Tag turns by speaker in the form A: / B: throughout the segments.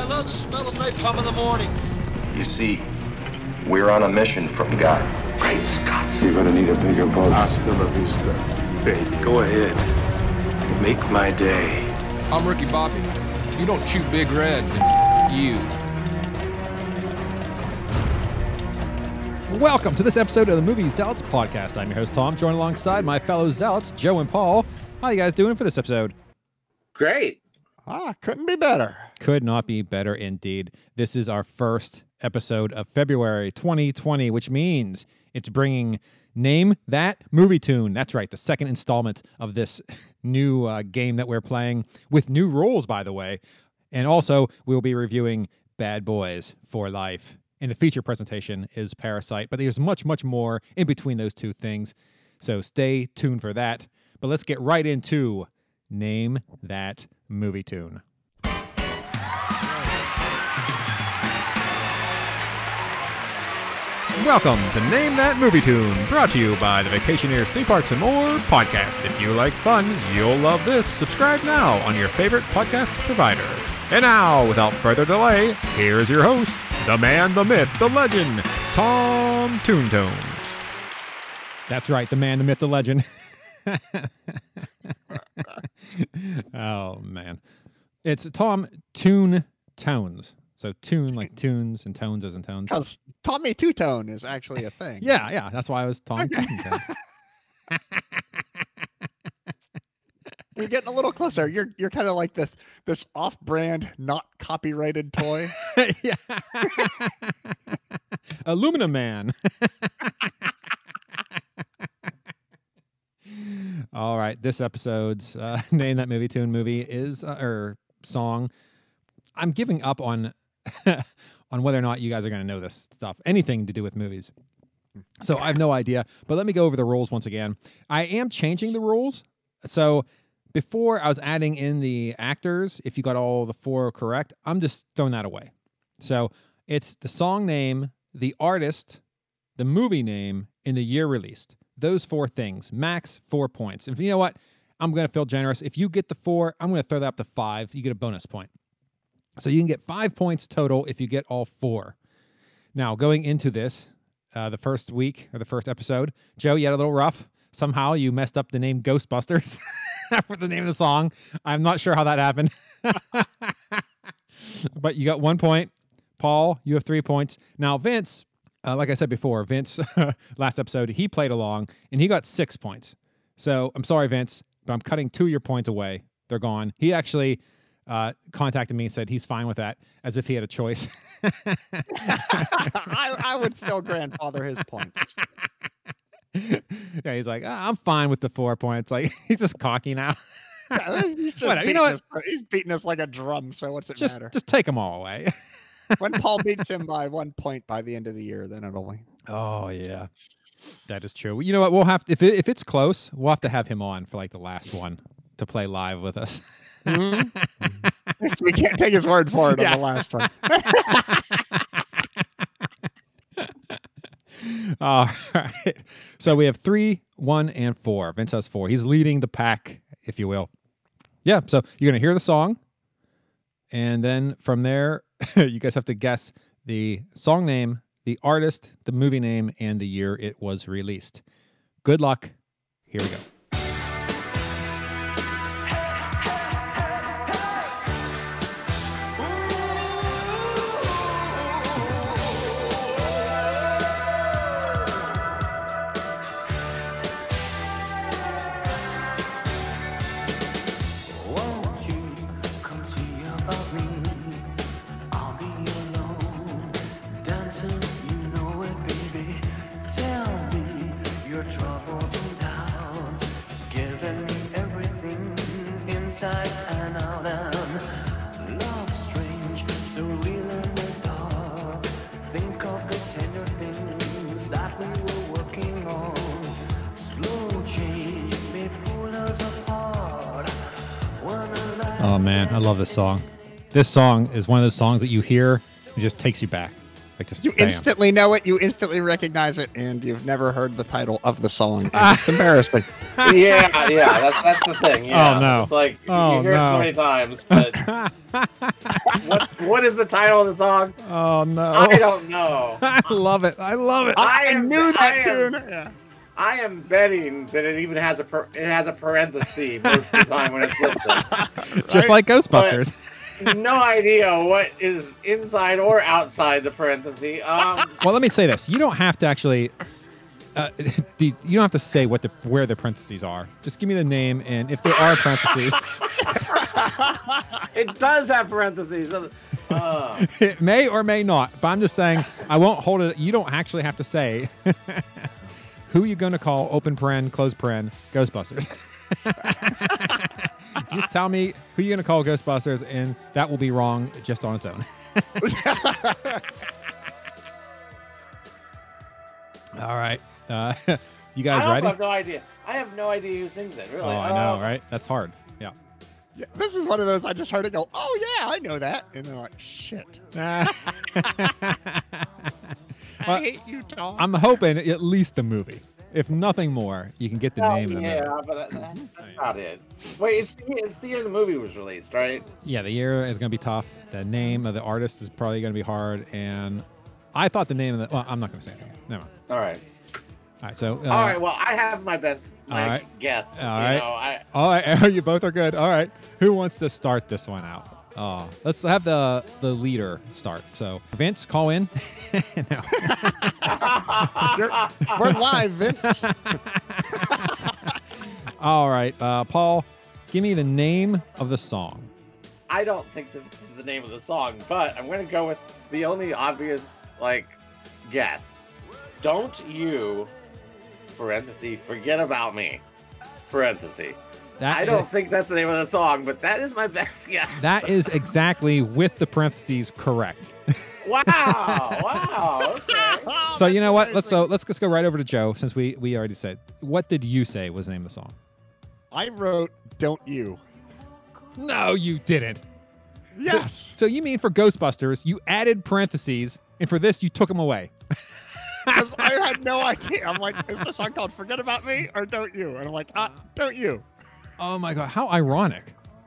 A: I love the smell of napalm in the morning.
B: You see, we're on a mission from God.
A: Great Scott.
C: You're gonna need a bigger boat.
D: Hasta la vista, baby. Go ahead. Make my day.
E: I'm Ricky Bobby. If you don't chew Big Red, then f- you.
F: Welcome to this episode of the Movie Zealots podcast. I'm your host Tom, joined alongside my fellow zealots Joe and Paul. How you guys doing for this episode?
G: Great.
H: Ah, couldn't be better.
F: Could not be better indeed. This is our first episode of February 2020, which means it's bringing Name That Movie Tune. That's right, the second installment of this new uh, game that we're playing with new rules, by the way. And also, we'll be reviewing Bad Boys for Life. And the feature presentation is Parasite, but there's much, much more in between those two things. So stay tuned for that. But let's get right into Name That Movie Tune. Welcome to Name That Movie Tune, brought to you by the Vacationers Theme Parks and More podcast. If you like fun, you'll love this. Subscribe now on your favorite podcast provider. And now, without further delay, here's your host, the man, the myth, the legend, Tom Toontones. That's right, the man, the myth, the legend. oh man, it's Tom Toon Tones. So tune like tunes and tones as in tones.
H: Because Tommy Tutone is actually a thing.
F: Yeah, yeah. That's why I was Tom
H: Okay. You're getting a little closer. You're you're kind of like this this off-brand, not copyrighted toy.
F: yeah. Aluminum Man. All right, this episode's uh, name that movie tune movie is uh, or song. I'm giving up on on whether or not you guys are going to know this stuff, anything to do with movies. So I have no idea, but let me go over the rules once again. I am changing the rules. So before I was adding in the actors, if you got all the four correct, I'm just throwing that away. So it's the song name, the artist, the movie name, and the year released. Those four things, max four points. If you know what, I'm going to feel generous. If you get the four, I'm going to throw that up to five. You get a bonus point. So you can get five points total if you get all four. Now, going into this, uh, the first week or the first episode, Joe, you had a little rough. Somehow you messed up the name Ghostbusters for the name of the song. I'm not sure how that happened. but you got one point. Paul, you have three points. Now, Vince, uh, like I said before, Vince, last episode, he played along and he got six points. So I'm sorry, Vince, but I'm cutting two of your points away. They're gone. He actually uh, contacted me and said he's fine with that, as if he had a choice.
H: I, I would still grandfather his points.
F: yeah, he's like, "Ah, I'm fine with the four points. Like he's just cocky now.
H: Yeah, he's just
F: Whatever, you
H: beating
F: know what?
H: us, he's beating us like a drum. So what's it
F: just
H: matter?
F: just take them all away.
H: when Paul beats him by one point by the end of the year, then it'll be.
F: oh yeah, that is true. You know what? We'll have if it, if it's close, we'll have to have him on for like the last one to play live with us. Mm-hmm.
H: we can't take his word for it
F: Yeah.
H: on the last one.
F: All right. So we have three, one, and four. Vince has four. He's leading the pack, if you will. Yeah. So you're going to hear the song. And then from there, you guys have to guess the song name, the artist, the movie name, and the year it was released. Good luck. Here we go. This song. Is one of those songs that you hear, it just takes you back. Like just
H: You
F: bam.
H: instantly know it. You instantly recognize it, and you've never heard the title of the song. and it's embarrassing.
C: yeah, yeah, that's that's the thing. Oh, yeah.
F: Oh, no.
C: It's like
F: Oh,
C: you hear it
F: no.
C: so many times, but what what is the title of the song?
F: oh no!
C: I don't know.
F: I love it. I love it.
C: I
H: I
C: am-
H: knew that
C: I am-
H: tune. Yeah.
C: I am betting that it even has a per, it has a parenthesis most of the time when it's listed.
F: Just like Ghostbusters.
C: No idea what is inside or outside the parenthesis. Um,
F: well, let me say this: you don't have to actually. Uh, the, you don't have to say what the where the parentheses are. Just give me the name, and if there are parentheses,
C: it does have parentheses. Uh,
F: it may or may not. But I'm just saying, I won't hold it. You don't actually have to say who you're going to call. Open paren, close paren, Ghostbusters. Just tell me who you're going to call Ghostbusters, and that will be wrong just on its own. All right, uh, you guys
C: I also
F: ready?
C: have no idea. I have no idea who sings it. Really.
F: Oh, I know,
C: Um,
F: right? That's hard. Yeah.
H: Yeah, This is one of those I just heard it go, oh yeah, I know that. And they're like, shit.
F: I
H: I hate you, Tom.
F: I'm hoping at least the movie. If nothing more, you can get the
C: well,
F: name of the movie.
C: yeah, but that, that- that's about it. Wait, it's the, it's the year the movie was released, right?
F: Yeah, the year is going to be tough. The name of the artist is probably going to be hard. And I thought the name of the. Well, I'm not going to say anything. Never mind.
C: All right.
F: All right. So. Uh,
C: All right. Well, I have my best my
F: all right.
C: guess.
F: All
C: you
F: right.
C: Know, I,
F: All right. You both are good. All right. Who wants to start this one out? Oh, let's have the the leader start. So Vince, call in.
H: We're live, Vince.
F: All right, uh, Paul, give me the name of the song.
C: I don't think this is the name of the song, but I'm gonna go with the only obvious like guess. Don't you parenthesis forget about me parenthesis.
F: That
C: I don't think that's the name of the song, but that is my best guess.
F: That is exactly with the parentheses correct.
C: wow! Wow! Okay.
F: so you know what? Let's so let's just go right over to Joe since we we already said. What did you say was the name of the song?
H: I wrote, don't you.
F: No, you didn't.
H: Yes.
F: So you mean for Ghostbusters, you added parentheses, and for this you took them away.
H: 'Cause I had no idea. I'm like, is the song called Forget About Me or Don't You? And I'm like, ah, don't you.
F: Oh my god, how ironic!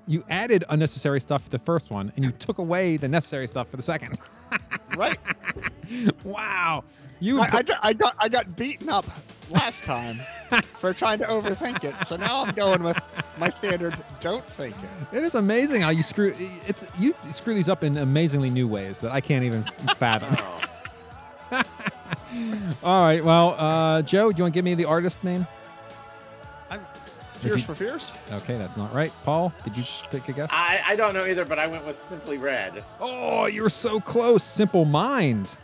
F: You added unnecessary stuff for the first one, and you took away the necessary stuff for the second.
H: Right?
F: wow, you.
H: I, I, I got I got beaten up last time for trying to overthink it. So now I'm going with my standard don't think it.
F: It is amazing how you screw it's you screw these up in amazingly new ways that I can't even fathom.
C: Oh.
F: All right, well, uh, Joe, do you want to give me the artist name?
H: Tears
F: you-
H: for Fears?
F: Okay, that's not right. Paul, did you just take a guess?
C: I, I don't know either, but I went with Simply Red.
F: oh, you were so close. Simple Minds.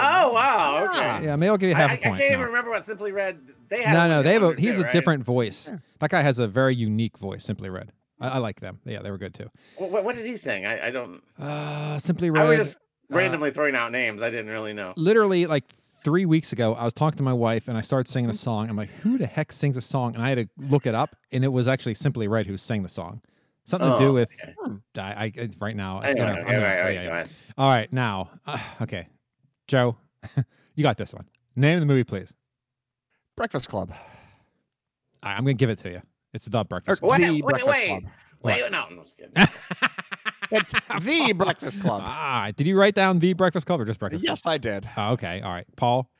C: Oh wow! Okay.
F: Yeah, maybe I'll give you
C: I,
F: half
C: I-
F: a
C: I
F: point.
C: I can't
F: no.
C: even remember what Simply Red they had.
F: no,
C: one
F: no, they have a.
C: others
F: He's
C: too,
F: a
C: right?
F: different voice. That guy has a very unique voice. Simply Red. I, I like them. Yeah, they were good too.
C: What, what, what did he sing? I, I don't.
F: Uh, Simply Red.
C: I was just randomly throwing out names. I didn't really know.
F: literally like three weeks ago, I was talking to my wife and I started singing a song. I'm like, who the heck sings a song? And I had to look it up, and it was actually Simply Red who sang the song. Something to do
C: Oh,
F: with.
C: okay.
F: I, I it's right now. It's gonna, I'm gonna-
C: right, right,
F: yeah, yeah. All right, now, uh, okay, Joe, you got this one. Name of the movie, please.
H: Breakfast Club.
F: All right, I'm gonna give it to you. It's the
H: Or
F: Breakfast.
C: Wait,
H: the
C: wait,
H: Breakfast
C: wait.
H: Club.
C: Wait, no, I'm just kidding.
H: It's the Breakfast Club.
F: Ah, did you write down the Breakfast Club or just Breakfast?
H: Yes, I did.
F: Oh, okay, all right, Paul.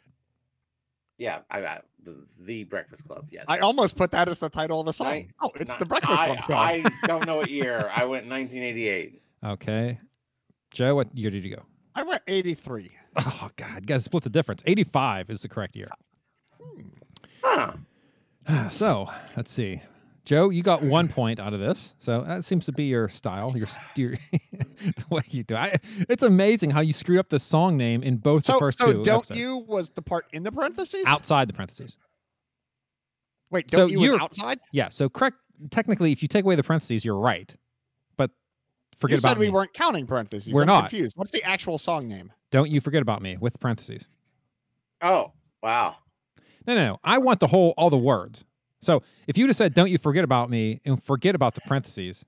C: yeah, I got the, the Breakfast Club. Yes.
H: I almost put that as the title of the song.
C: I-
H: oh, it's
C: Not-
H: the Breakfast
C: I,
H: Club song.
C: I don't know what year. I went 1988.
F: Okay, Joe, what year did you go?
H: I went 83.
F: Oh God, you guys split the difference. 85 is the correct year.
C: Huh.
F: So let's see. Joe, you got mm-hmm. one point out of this, so that seems to be your style. Your, your the way you do. I, it's amazing how you screwed up the song name in both the
H: So,
F: first
H: so
F: two.
H: don't
F: episodes.
H: you was the part in the parentheses?
F: outside the parentheses?
H: Wait,
F: So
H: don't you was outside?
F: Yeah. So correct. Technically, if you take away the parentheses, you're right. But forget
H: you said
F: about
H: we
F: me.
H: weren't counting parentheses.
F: We're
H: I'm
F: not.
H: confused. What's the actual song name?
F: Don't you forget about me with parentheses.
C: Oh, wow.
F: No, no, no. I want the whole, all the words. So if you'd have said, "Don't you forget about me," and forget about the parentheses.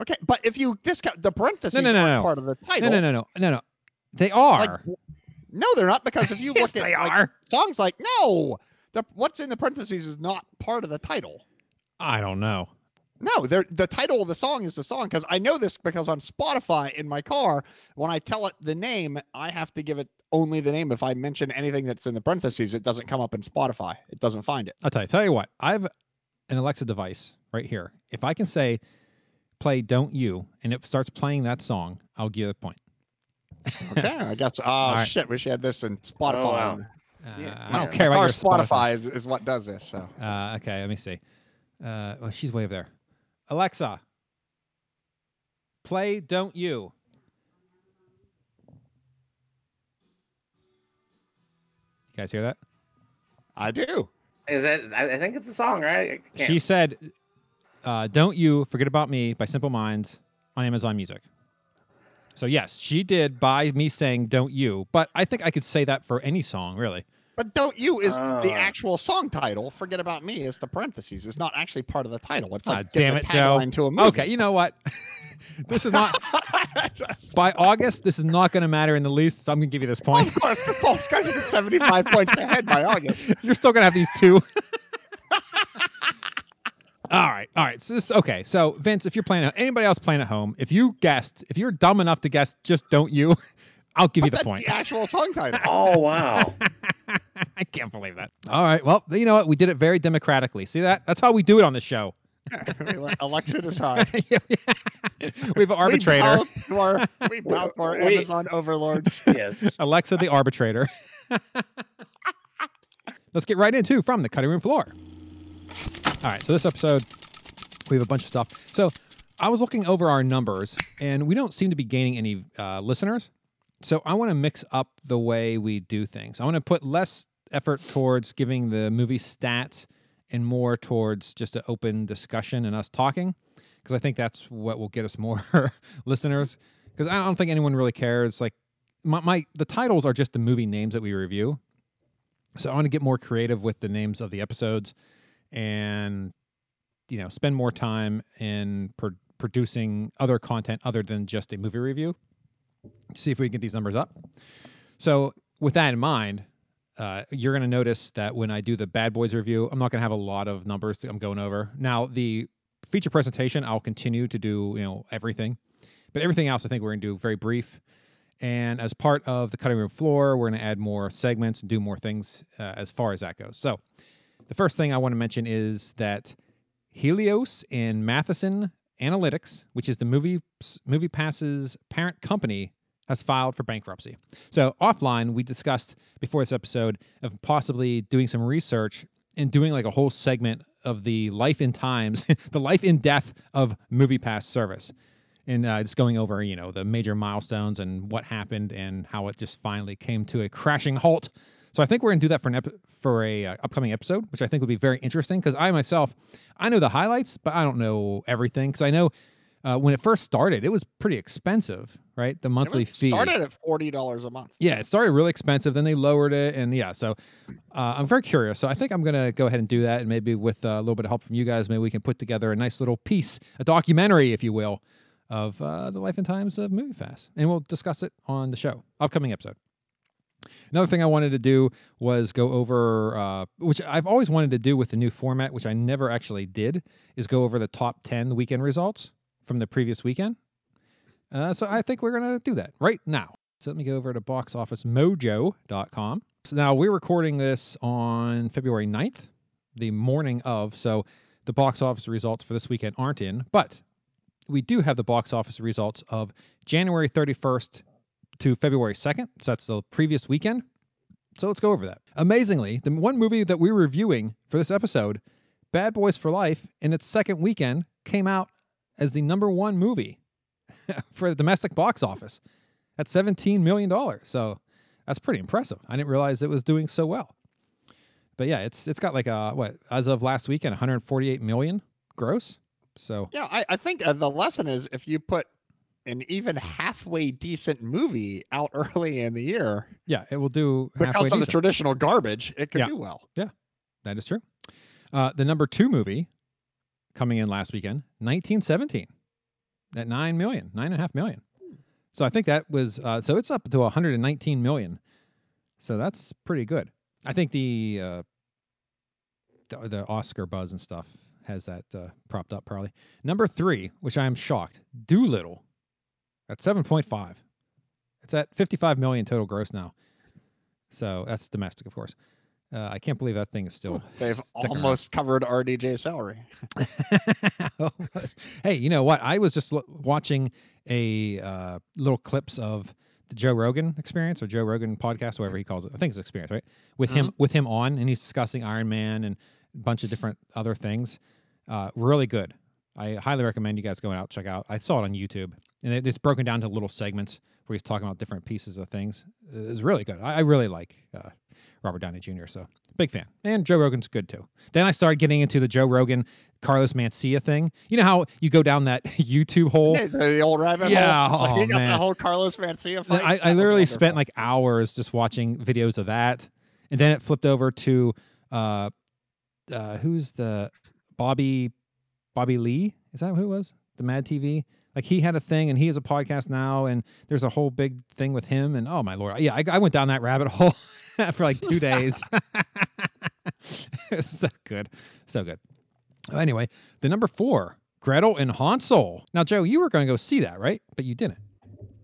H: Okay, but if you discount the parentheses,
F: no, no,
H: aren't
F: no.
H: part of the title.
F: no, no, no, no, no. They are.
H: Like, No, they're not because if you
F: Yes,
H: look at
F: they
H: like,
F: are.
H: songs like no, the what's in the parentheses is not part of the title.
F: I don't know.
H: No, they're, the title of the song is the song because I know this because on Spotify in my car, when I tell it the name, I have to give it only the name. If I mention anything that's in the parentheses, it doesn't come up in Spotify. It doesn't find it.
F: I'll tell you. Tell you what. I have an Alexa device right here. If I can say, "Play Don't You," and it starts playing that song, I'll give you a point.
H: Okay, I guess. Oh
F: right.
H: shit, we should have this in Spotify.
C: wow.
F: Uh,
C: Yeah.
F: I don't care
H: Our
F: about your Spotify.
H: Spotify is, is what does this. So
F: Uh, okay, let me see. Uh, well, she's way over there. Alexa, play "Don't You." You guys hear that?
H: I do.
C: Is it? I, I think it's a song, right?
F: She said, uh, "Don't You Forget About Me" by Simple Minds on Amazon Music. So yes, she did by me saying "Don't You," but I think I could say that for any song, really.
H: But don't you is the
C: Ah.
H: actual song title. Forget about me is the parentheses. It's not actually part of the title. It's like gets
F: damn
H: a
F: it, Joe.
H: tagline To a movie.
F: Okay, you know what? this is not by August. This is not going to matter in the least. So I'm going to give you this point.
H: of course, because Paul's going to get 75 points ahead by August.
F: You're still gonna have these two. all right, all right. So this, okay, so Vince, if you're playing, anybody else playing at home, if you guessed, if you're dumb enough to guess, just don't you, I'll give you the
H: That's
F: point.
H: the actual song title.
C: Oh wow.
F: I can't believe that. All right, well, you know what? We did it very democratically. See that? That's how we do it on the show.
H: We let Alexa decide.
F: we have an arbitrator,
H: We bow to our, we bow to our
C: We-
H: Amazon overlords.
C: yes.
F: Alexa, the arbitrator. Let's get right into from the cutting room floor. All right, so this episode, we have a bunch of stuff. So I was looking over our numbers, and we don't seem to be gaining any uh, listeners. So I want to mix up the way we do things. I want to put less effort towards giving the movie stats and more towards just an open discussion and us talking, because I think that's what will get us more listeners. Because I don't think anyone really cares. Like my, my the titles are just the movie names that we review. So I want to get more creative with the names of the episodes and you know spend more time in pro- producing other content other than just a movie review see if we can get these numbers up. So with that in mind uh, you're going to notice that when i do the bad boys review i'm not going to have a lot of numbers i'm going over. Now the feature presentation i'll continue to do you know everything. But everything else i think we're going to do very brief. And as part of the cutting room floor we're going to add more segments and do more things uh, as far as that goes. So the first thing I want to mention is that Helios and Matheson Analytics, which is the movie Movie Pass's parent company, has filed for bankruptcy. So offline, we discussed before this episode of possibly doing some research and doing like a whole segment of the life in times, the life in death of Movie Pass service, and uh, just going over you know the major milestones and what happened and how it just finally came to a crashing halt. So I think we're going to do that for an ep- for a uh, upcoming episode, which I think would be very interesting because I myself, I know the highlights, but I don't know everything because I know uh, when it first started, it was pretty expensive, right? The monthly
H: It
F: fee
H: started at $40 a month.
F: yeah, it started really expensive, then they lowered it, and yeah, so uh, I'm very curious. So I think I'm gonna go ahead and do that, and maybe with uh, a little bit of help from you guys, maybe we can put together a nice little piece, a documentary, if you will, of uh, the life and times of Movie Pass, and we'll discuss it on the show, upcoming episode. Another thing I wanted to do was go over, uh, which I've always wanted to do with the new format, which I never actually did, is go over the top 10 weekend results from the previous weekend. Uh, so I think we're going to do that right now. So let me go over to boxofficemojo.com. So now we're recording this on February 9th, the morning of. So the box office results for this weekend aren't in, but we do have the box office results of January 31st to February 2nd. So that's the previous weekend. So let's go over that. Amazingly, the one movie that we're reviewing for this episode, Bad Boys for Life, in its second weekend came out as the number one movie for the domestic box office at $17 million. So that's pretty impressive. I didn't realize it was doing so well. But yeah, it's it's got like a what as of last weekend 148 million gross. So
H: Yeah, I, I think uh, the lesson is if you put an even halfway decent movie out early in the year
F: yeah, it will do
H: because of the traditional garbage, it could
F: Yeah.
H: do well.
F: Yeah, that is true. Uh, the number two movie coming in last weekend, 1917, at nine million, nine and a half million. So I think that was uh, so it's up to 119 million So that's pretty good. I think the uh, the, the Oscar buzz and stuff has that uh, propped up probably. Number three, which I am shocked, Dolittle at seven point five. It's at fifty five million total gross now. So that's domestic, of course. Uh, I can't believe that thing is still.
H: They've
F: sticking around.
H: almost covered RDJ salary.
F: Hey, you know what? I was just lo- watching a uh, little clips of the Joe Rogan experience or Joe Rogan podcast, whatever he calls it. I think it's experience, right? With him, with him on, and he's discussing Iron Man and a bunch of different other things. Uh, really good. I highly recommend you guys going out check out. I saw it on YouTube, and it, it's broken down to little segments where he's talking about different pieces of things. It's really good. I, I really like uh, Robert Downey Jr. So big fan, and Joe Rogan's good too. Then I started getting into the Joe Rogan Carlos Mencia thing. You know how you go down that YouTube hole.
H: The, the old rabbit
F: Yeah,
H: hole. So
F: oh,
H: you got
F: man.
H: the whole Carlos fight.
F: I, I literally spent like hours just watching videos of that, and then it flipped over to uh, uh, who's the Bobby Bobby Lee? Is that who it was? The Mad TV. Like he had a thing, and he has a podcast now, and there's a whole big thing with him. And oh my lord, yeah, I, I went down that rabbit hole for like two days. So good, so good. Anyway, the number four, Gretel and Hansel. Now, Joe, you were going to go see that, right? But you didn't.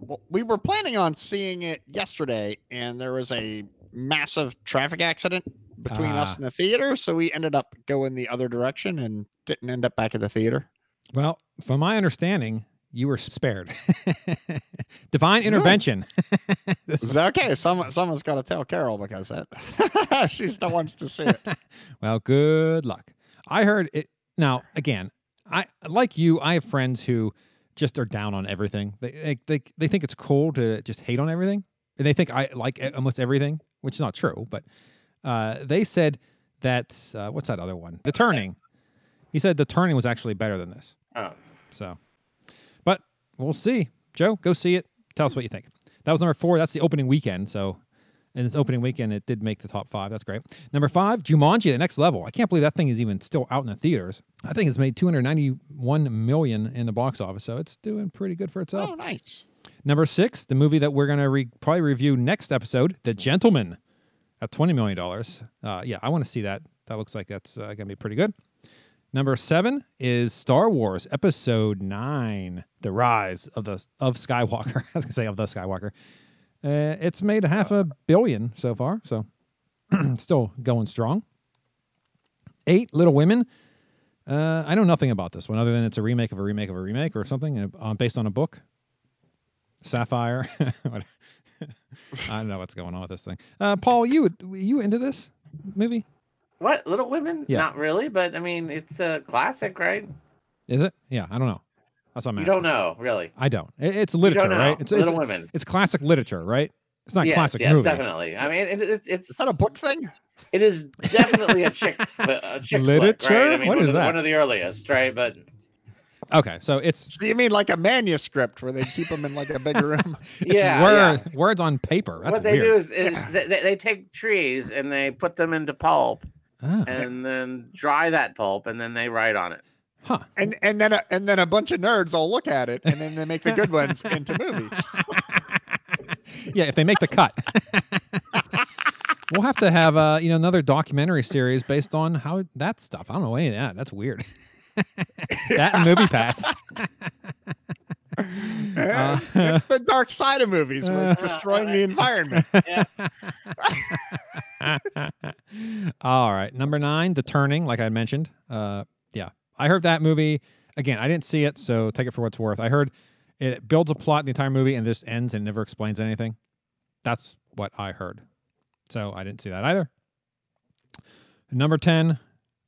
H: Well, we were planning on seeing it yesterday, and there was a massive traffic accident between us
F: Ah.
H: and the theater, so we ended up going the other direction and didn't end up back at the theater.
F: Well, from my understanding, you were spared. Divine intervention.
H: Okay. Someone, someone's got to tell Carol because that she's the one to see it.
F: well, good luck. I heard it. Now, again, I like you. I have friends who just are down on everything. They they they, they think it's cool to just hate on everything, and they think I like almost everything, which is not true. But uh, they said that uh, what's that other one? The Turning. He said the Turning was actually better than this.
C: Oh.
F: So, but we'll see. Joe, go see it. Tell us what you think. That was number four. That's the opening weekend. So, in this opening weekend, it did make the top five. That's great. Number five, Jumanji: The Next Level. I can't believe that thing is even still out in the theaters. I think it's made 291 million in the box office, so it's doing pretty good for itself.
H: Oh, nice.
F: Number six, the movie that we're going to re- probably review next episode, The Gentlemen, at $20 million. Uh, yeah, I want to see that. That looks like that's uh, going to be pretty good. Number seven is Star Wars Episode Nine: The Rise of the of Skywalker. I was gonna say of the Skywalker. Uh, it's made half a billion so far, so still going strong. Eight Little Women. Uh, I know nothing about this one other than it's a remake of a remake of a remake or something uh, based on a book. Sapphire. I don't know what's going on with this thing. Uh, Paul, you you into this movie?
C: What Little Women?
F: Yeah.
C: Not really, but I mean, it's a classic, right?
F: Is it? Yeah, I don't know. That's what I'm
C: You don't know, really.
F: I don't. It- it's literature,
C: don't
F: right? It's
C: Little
F: it's,
C: Women.
F: it's classic literature, right? It's not
C: yes,
F: classic
C: yes,
F: movie.
C: definitely. I mean, it, it's it's
H: Is that a book thing?
C: it is definitely a chick fli- a chick
F: Literature?
C: flick, right? I mean,
F: What
C: one of the,
F: that?
C: One of the earliest, right? But
F: Okay, so it's
H: So you mean like a manuscript where they keep them in like a big room?
F: it's
C: yeah,
F: word,
C: yeah.
F: words on paper. That's
C: what they
F: weird.
C: do is, is they, they they take trees and they put them into pulp
F: Ah,
C: and then dry that pulp and then they write on it.
F: huh.
H: and and then a, and then a bunch of nerds all look at it, and then they make the good ones into movies.
F: Yeah, if they make the cut. we'll have to have uh, you know another documentary series based on how that stuff. I don't know any of that. That's weird. that and movie pass.
H: Eh, it's the dark side of movies where it's destroying the environment.
F: All right, number nine, The Turning. Like I mentioned, uh, yeah, I heard that movie again. I didn't see it, so take it for what's worth. I heard it builds a plot in the entire movie and this ends and never explains anything. That's what I heard. So I didn't see that either. Number 10,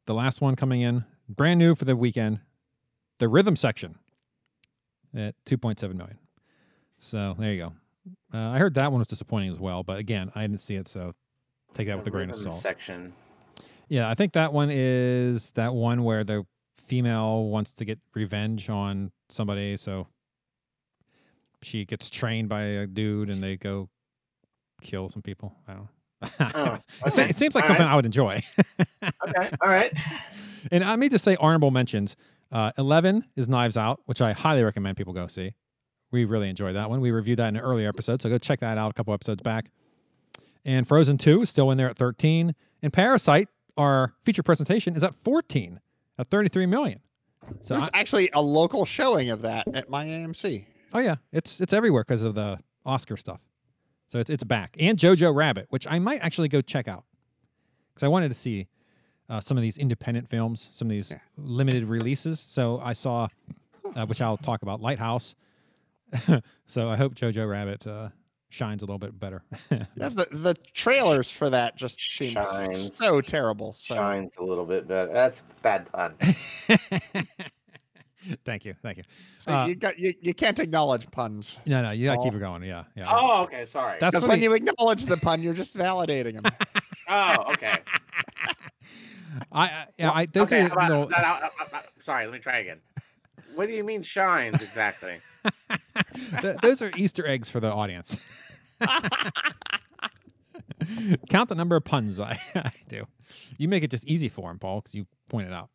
F: the last one coming in, brand new for the weekend, the rhythm section at 2.7 million. So there you go. Uh, I heard that one was disappointing as well, but again, I didn't see it, so take that with a grain of salt.
C: Section.
F: Yeah, I think that one is that one where the female wants to get revenge on somebody, so she gets trained by a dude and they go kill some people. I don't know.
C: Oh,
F: it,
C: okay.
F: it seems like
C: All
F: something
C: right.
F: I would enjoy.
C: Okay. All right.
F: and I may just say honorable mentions. Uh, Eleven is Knives Out, which I highly recommend people go see. We really enjoyed that one. We reviewed that in an earlier episode, so go check that out a couple episodes back. And Frozen 2 is still in there at 13. And Parasite, our feature presentation, is at 14 at 33 million. So
H: There's
F: I-
H: actually a local showing of that at my AMC.
F: Oh yeah, it's it's everywhere because of the Oscar stuff. So it's it's back and Jojo Rabbit, which I might actually go check out because I wanted to see uh, some of these independent films, some of these
H: Yeah.
F: limited releases. So I saw, uh, which I'll talk about, Lighthouse. so I hope Jojo Rabbit uh, shines a little bit better.
H: Yeah, the the trailers for that just seem
C: Shines.
H: so terrible. So
C: Shines a little bit better. That's a bad pun.
F: thank you, thank you.
H: so
F: Uh,
H: you got you, you can't acknowledge puns
F: No, no, you gotta keep
H: Oh.
F: it going. Yeah, yeah.
C: Oh, okay. Sorry.
F: That's
H: when
F: he-
H: you acknowledge the pun, you're just validating them.
C: Oh, okay.
F: I, I, yeah, I those
C: okay,
F: are
C: how about-
F: little,
C: no, no, no, no, sorry, let me try again. What do you mean shines exactly?
F: Those are Easter eggs for the audience. Count the number of puns I, I do. You make it just easy for him, Paul, because you point it out.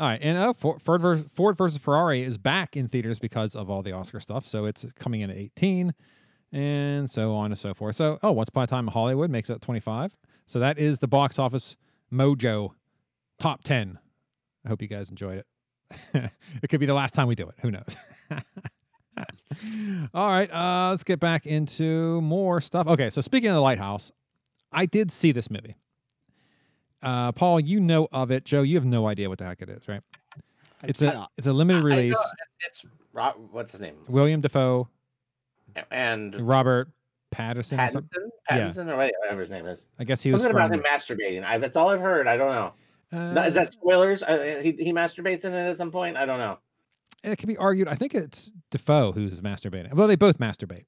F: All right, and uh, Ford, vers- Ford versus Ferrari is back in theaters because of all the Oscar stuff. So it's coming in at 18, and so on and so forth. So, oh, Once Upon a Time in Hollywood makes it at 25. So that is the box office mojo top 10. I hope you guys enjoyed it. it could be the last time we do it. Who knows? All right, uh, let's get back into more stuff. Okay, so speaking of the lighthouse, I did see this movie. Uh, Paul, you know of it. Joe, you have no idea what the heck it is, right? It's a it's a limited release.
C: It's what's his name?
F: William Dafoe,
C: And
F: Robert Patterson, or
C: Pattinson,
F: something.
C: Pattinson, or whatever his name is.
F: I guess he was
C: Something about him masturbating. I, that's all I've heard. I don't know. No, is
F: uh,
C: that spoilers? Uh, he he masturbates in it at some point. I don't know.
F: it can be argued. I think it's Dafoe who's masturbating. Well, they both masturbate.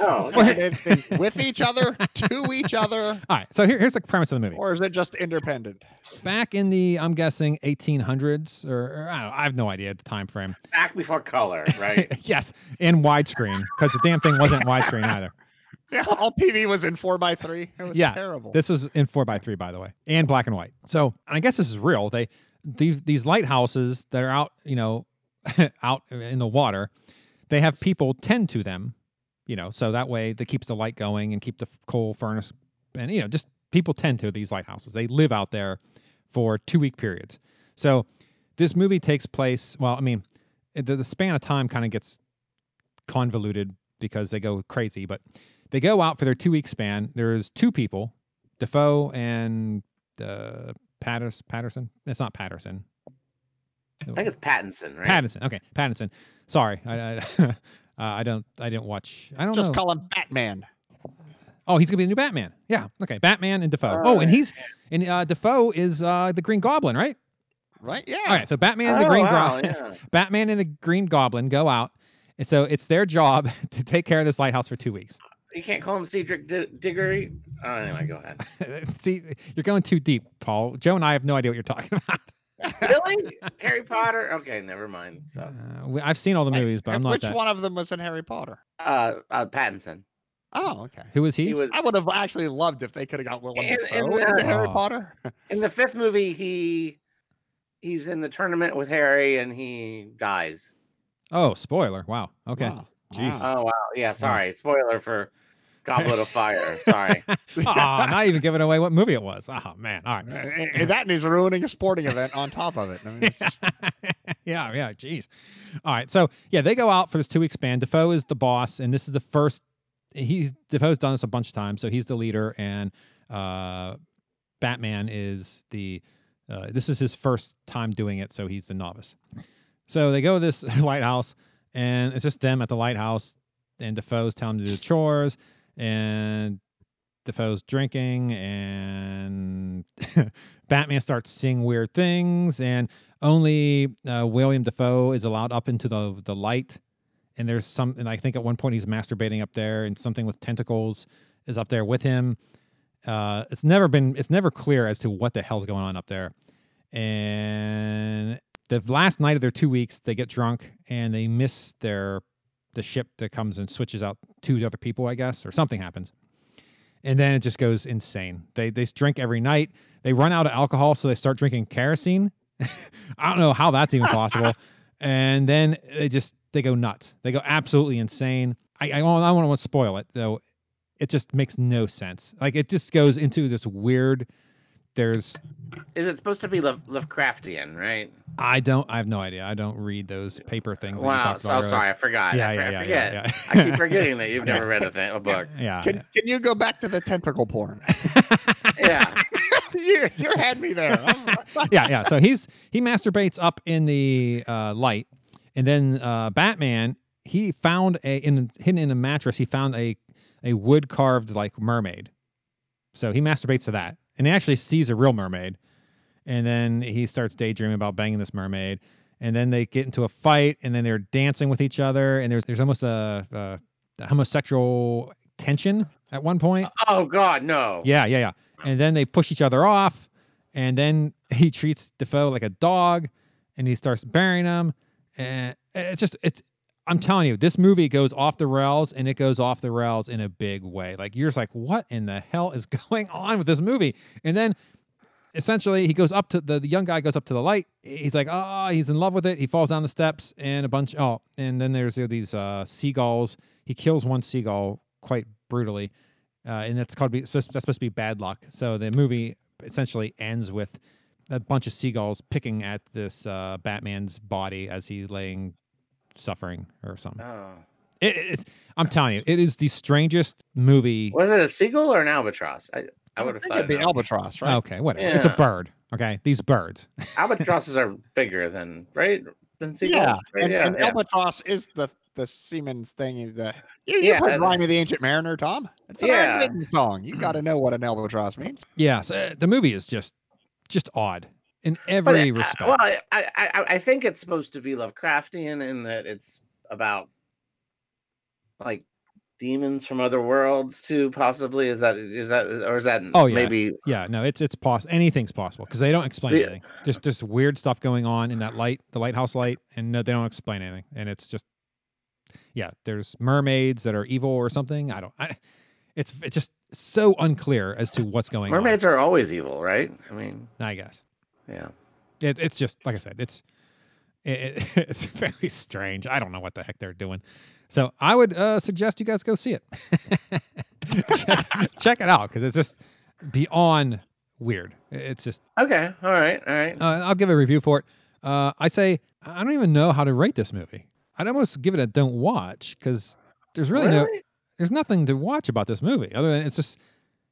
C: Oh, okay.
H: it- it- with each other, to each other,
F: All right, so here, here's the premise of the movie.
H: or is it just independent?
F: Back in the, I'm guessing 1800s, or, or I don't know, I have no idea the time frame.
C: back before color, right?
F: yes, and widescreen because the damn thing wasn't widescreen either.
H: Yeah, all TV was in four by three. It was
F: Yeah,
H: terrible.
F: This was in four by three, by the way, and black and white. So and I guess this is real. They these these lighthouses that are out, you know, out in the water, they have people tend to them, you know, so that way that keeps the light going and keep the coal furnace, and you know, just people tend to these lighthouses. They live out there for two week periods. So this movie takes place. Well, I mean, the, the span of time kind of gets convoluted because they go crazy, but they go out for their two week span. There's two people, Dafoe and uh, Patters, Patterson. It's not Patterson.
C: I think it's Pattinson, right?
F: Pattinson. Okay, Pattinson. Sorry, I I, uh, I don't I didn't watch. I don't
H: just
F: know.
H: call him Batman.
F: oh, he's gonna be the new Batman. Yeah. Okay, Batman and Dafoe. oh, and he's and uh, Dafoe is uh, the Green Goblin, right?
H: Right? Yeah.
F: All right. So Batman and the
C: Oh,
F: Green
C: wow,
F: Goblin.
C: yeah.
F: Batman and the Green Goblin go out. And so it's their job to take care of this lighthouse for two weeks.
C: You can't call him Cedric D- Diggory. Oh, anyway, go ahead.
F: See, you're going too deep, Paul. Joe and I have no idea what you're talking about.
C: Really? Harry Potter? Okay, never mind. So,
F: Uh, we- I've seen all the movies, but I'm not
H: Which
F: that.
H: one of them was in Harry Potter?
C: uh, uh Pattinson.
H: Oh, okay.
F: Who was he?
C: He was
H: I would have actually loved if they could have got Willem
C: And-
H: Dafoe
C: and,
H: into
C: uh,
H: Harry
F: Oh.
H: Potter.
C: in the fifth movie. He he's in the tournament with Harry, and he dies.
F: oh, spoiler. Wow. Okay.
H: Wow.
F: Jeez.
C: Oh wow, yeah. Sorry, spoiler for Goblet of Fire. Sorry.
F: oh, not even giving away what movie it was. Oh man. All right.
H: And- and that and ruining a sporting event on top of it. I mean, it's just-
F: yeah, yeah, jeez. All right, so yeah, they go out for this two week span. Dafoe is the boss, and this is the first. He's Dafoe's done this a bunch of times, so he's the leader, and uh, Batman is the. Uh, this is his first time doing it, so he's the novice. So they go to this lighthouse, and it's just them at the lighthouse, and Dafoe's telling them to do the chores, and Dafoe's drinking, and Batman starts seeing weird things, and only uh, William Dafoe is allowed up into the the light. And there's some, and I think at one point he's masturbating up there, and something with tentacles is up there with him. Uh, it's never been, it's never clear as to what the hell's going on up there. And the last night of their two weeks, they get drunk and they miss their the ship that comes and switches out two other people, I guess, or something happens. And then it just goes insane. They they drink every night. They run out of alcohol, so they start drinking kerosene. I don't know how that's even possible. and then they just they go nuts. They go absolutely insane. I I, I don't want to spoil it though. it just makes no sense. Like it just goes into this weird. There's
C: Is it supposed to be Love, Lovecraftian, right?
F: I don't I have no idea. I don't read those paper things. that you
C: Wow.
F: talked
C: So
F: earlier.
C: sorry, I forgot.
F: Yeah,
C: I,
F: yeah,
C: I
F: yeah,
C: forget.
F: yeah, yeah.
C: I keep forgetting that you've never read a, thing, a book.
F: Yeah,
H: Can,
F: yeah.
H: can you go back to the tentacle porn?
C: Yeah.
H: you you had me there.
F: Yeah, yeah. So he's he masturbates up in the uh, light, and then uh, Batman he found a in hidden in a mattress. He found a a wood carved like mermaid. So he masturbates to that, and he actually sees a real mermaid, and then he starts daydreaming about banging this mermaid, and then they get into a fight, and then they're dancing with each other, and there's there's almost a, a, homosexual tension at one point.
C: Oh God, no.
F: Yeah, yeah, yeah. And then they push each other off, and then he treats Dafoe like a dog, and he starts burying him. And it's just it's. I'm telling you, this movie goes off the rails, and it goes off the rails in a big way. Like you're just like, what in the hell is going on with this movie? And then essentially he goes up to the, the young guy goes up to the light he's like oh he's in love with it he falls down the steps and a bunch oh and then there's uh, these uh, seagulls he kills one seagull quite brutally uh, and that's called that's supposed to be bad luck so the movie essentially ends with a bunch of seagulls picking at this uh, batman's body as he's laying suffering or something
C: Oh.
F: it, it, it's- i'm telling you it is the strangest movie
C: Was it a seagull or an albatross? I, I would have
H: think
C: thought
H: it'd be albatross, right?
F: okay whatever it's a bird okay these birds
C: albatrosses are bigger than right than seagulls.
H: yeah,
C: right?
H: and,
C: yeah,
H: and
C: yeah.
H: albatross is the the Siemens thing. Is the you, you've
C: Yeah,
H: heard
C: and-
H: "Rime of the Ancient Mariner," Tom? It's an
C: Yeah.
H: Iron Maiden song. You got to know what an albatross means.
F: Yeah, so uh, the movie is just just odd in
C: But,
F: every
C: uh,
F: respect.
C: well, I, I I think it's supposed to be Lovecraftian in that it's about like demons from other worlds too. Possibly is that is that or is that
F: Oh, yeah.
C: maybe
F: yeah, no, it's it's possible. Anything's possible because they don't explain anything. Just just weird stuff going on in that light, the lighthouse light, and no, they don't explain anything. And it's just yeah, there's mermaids that are evil or something. I don't. I, it's it's just so unclear as to what's going on.
C: mermaids are always evil, right? I mean.
F: I guess
C: yeah.
F: it, it's just like I said. It's it, it, it's very strange. I don't know what the heck they're doing. So I would uh, suggest you guys go see it. check, check it out because it's just beyond weird. It's just
C: Okay, all right, all right.
F: uh, I'll give a review for it. Uh, I say I don't even know how to rate this movie. I'd almost give it a don't watch because there's really, no there's nothing to watch about this movie other than it's just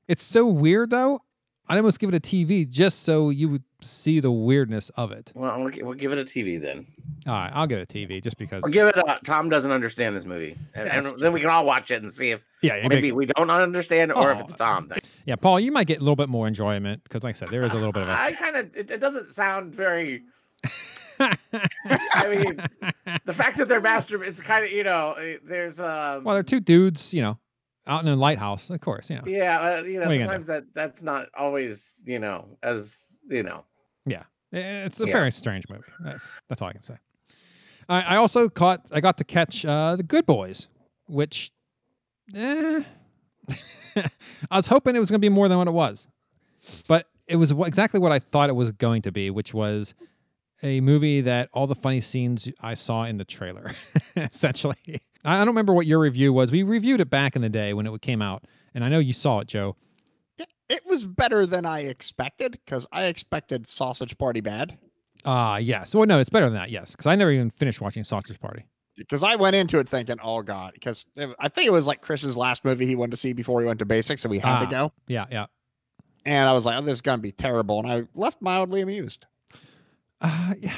F: it's so weird though. I'd almost give it a TV just so you would see the weirdness of it.
C: Well, we'll, we'll give it a TV then.
F: All right, I'll give it a TV just because.
C: Or give it a Tom doesn't understand this movie, and, and then we can all watch it and see if
F: yeah,
C: maybe
F: makes-
C: we don't understand or if
F: Oh.
C: it's Tom thing.
F: yeah, Paul, you might get a little bit more enjoyment because, like I said, there is a little bit of a.
C: I kind of it, it doesn't sound very. I mean, the fact that they're master, it's kind of you know, eh, there's um,
F: well, they're two dudes, you know, out in a lighthouse, of course, you know.
C: yeah, uh, you know,
F: are you
C: sometimes that that's not always you know as you know.
F: Yeah, it's a
C: Yeah.
F: very strange movie. That's that's all I can say. I, I also caught I got to catch uh, the Good Boys, which eh, I was hoping it was going to be more than what it was, but it was exactly what I thought it was going to be, which was a movie that all the funny scenes I saw in the trailer, essentially. I I don't remember what your review was. We reviewed it back in the day when it came out, and I know you saw it, Joe.
H: It, was better than I expected because I expected Sausage Party bad.
F: Ah, yes. Well, no, it's better than that. Yes, because I never even finished watching Sausage Party.
H: Because I went into it thinking, "Oh God," because I think it was like Chris's last movie he wanted to see before he went to basics, so we had
F: Ah.
H: to go.
F: Yeah, yeah.
H: And I was like, "Oh, this is gonna be terrible," and I left mildly amused.
F: Uh, yeah,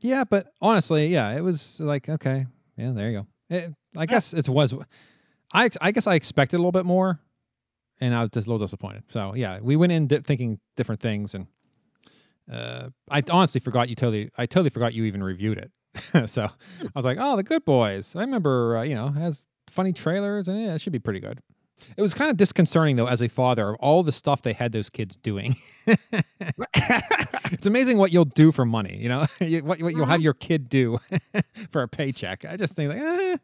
F: yeah, but honestly, yeah, it was like okay, yeah, there you go. It, I guess it was. I I guess I expected a little bit more, and I was just a little disappointed. So yeah, we went in di- thinking different things, and uh, I honestly forgot you totally. I totally forgot you even reviewed it. so I was like, oh, the Good Boys. I remember, uh, you know, has funny trailers, and yeah, it should be pretty good. It was kind of disconcerting though, as a father, of all the stuff they had those kids doing. it's amazing what you'll do for money. You know, what, what you'll have your kid do for a paycheck. I just think like, eh,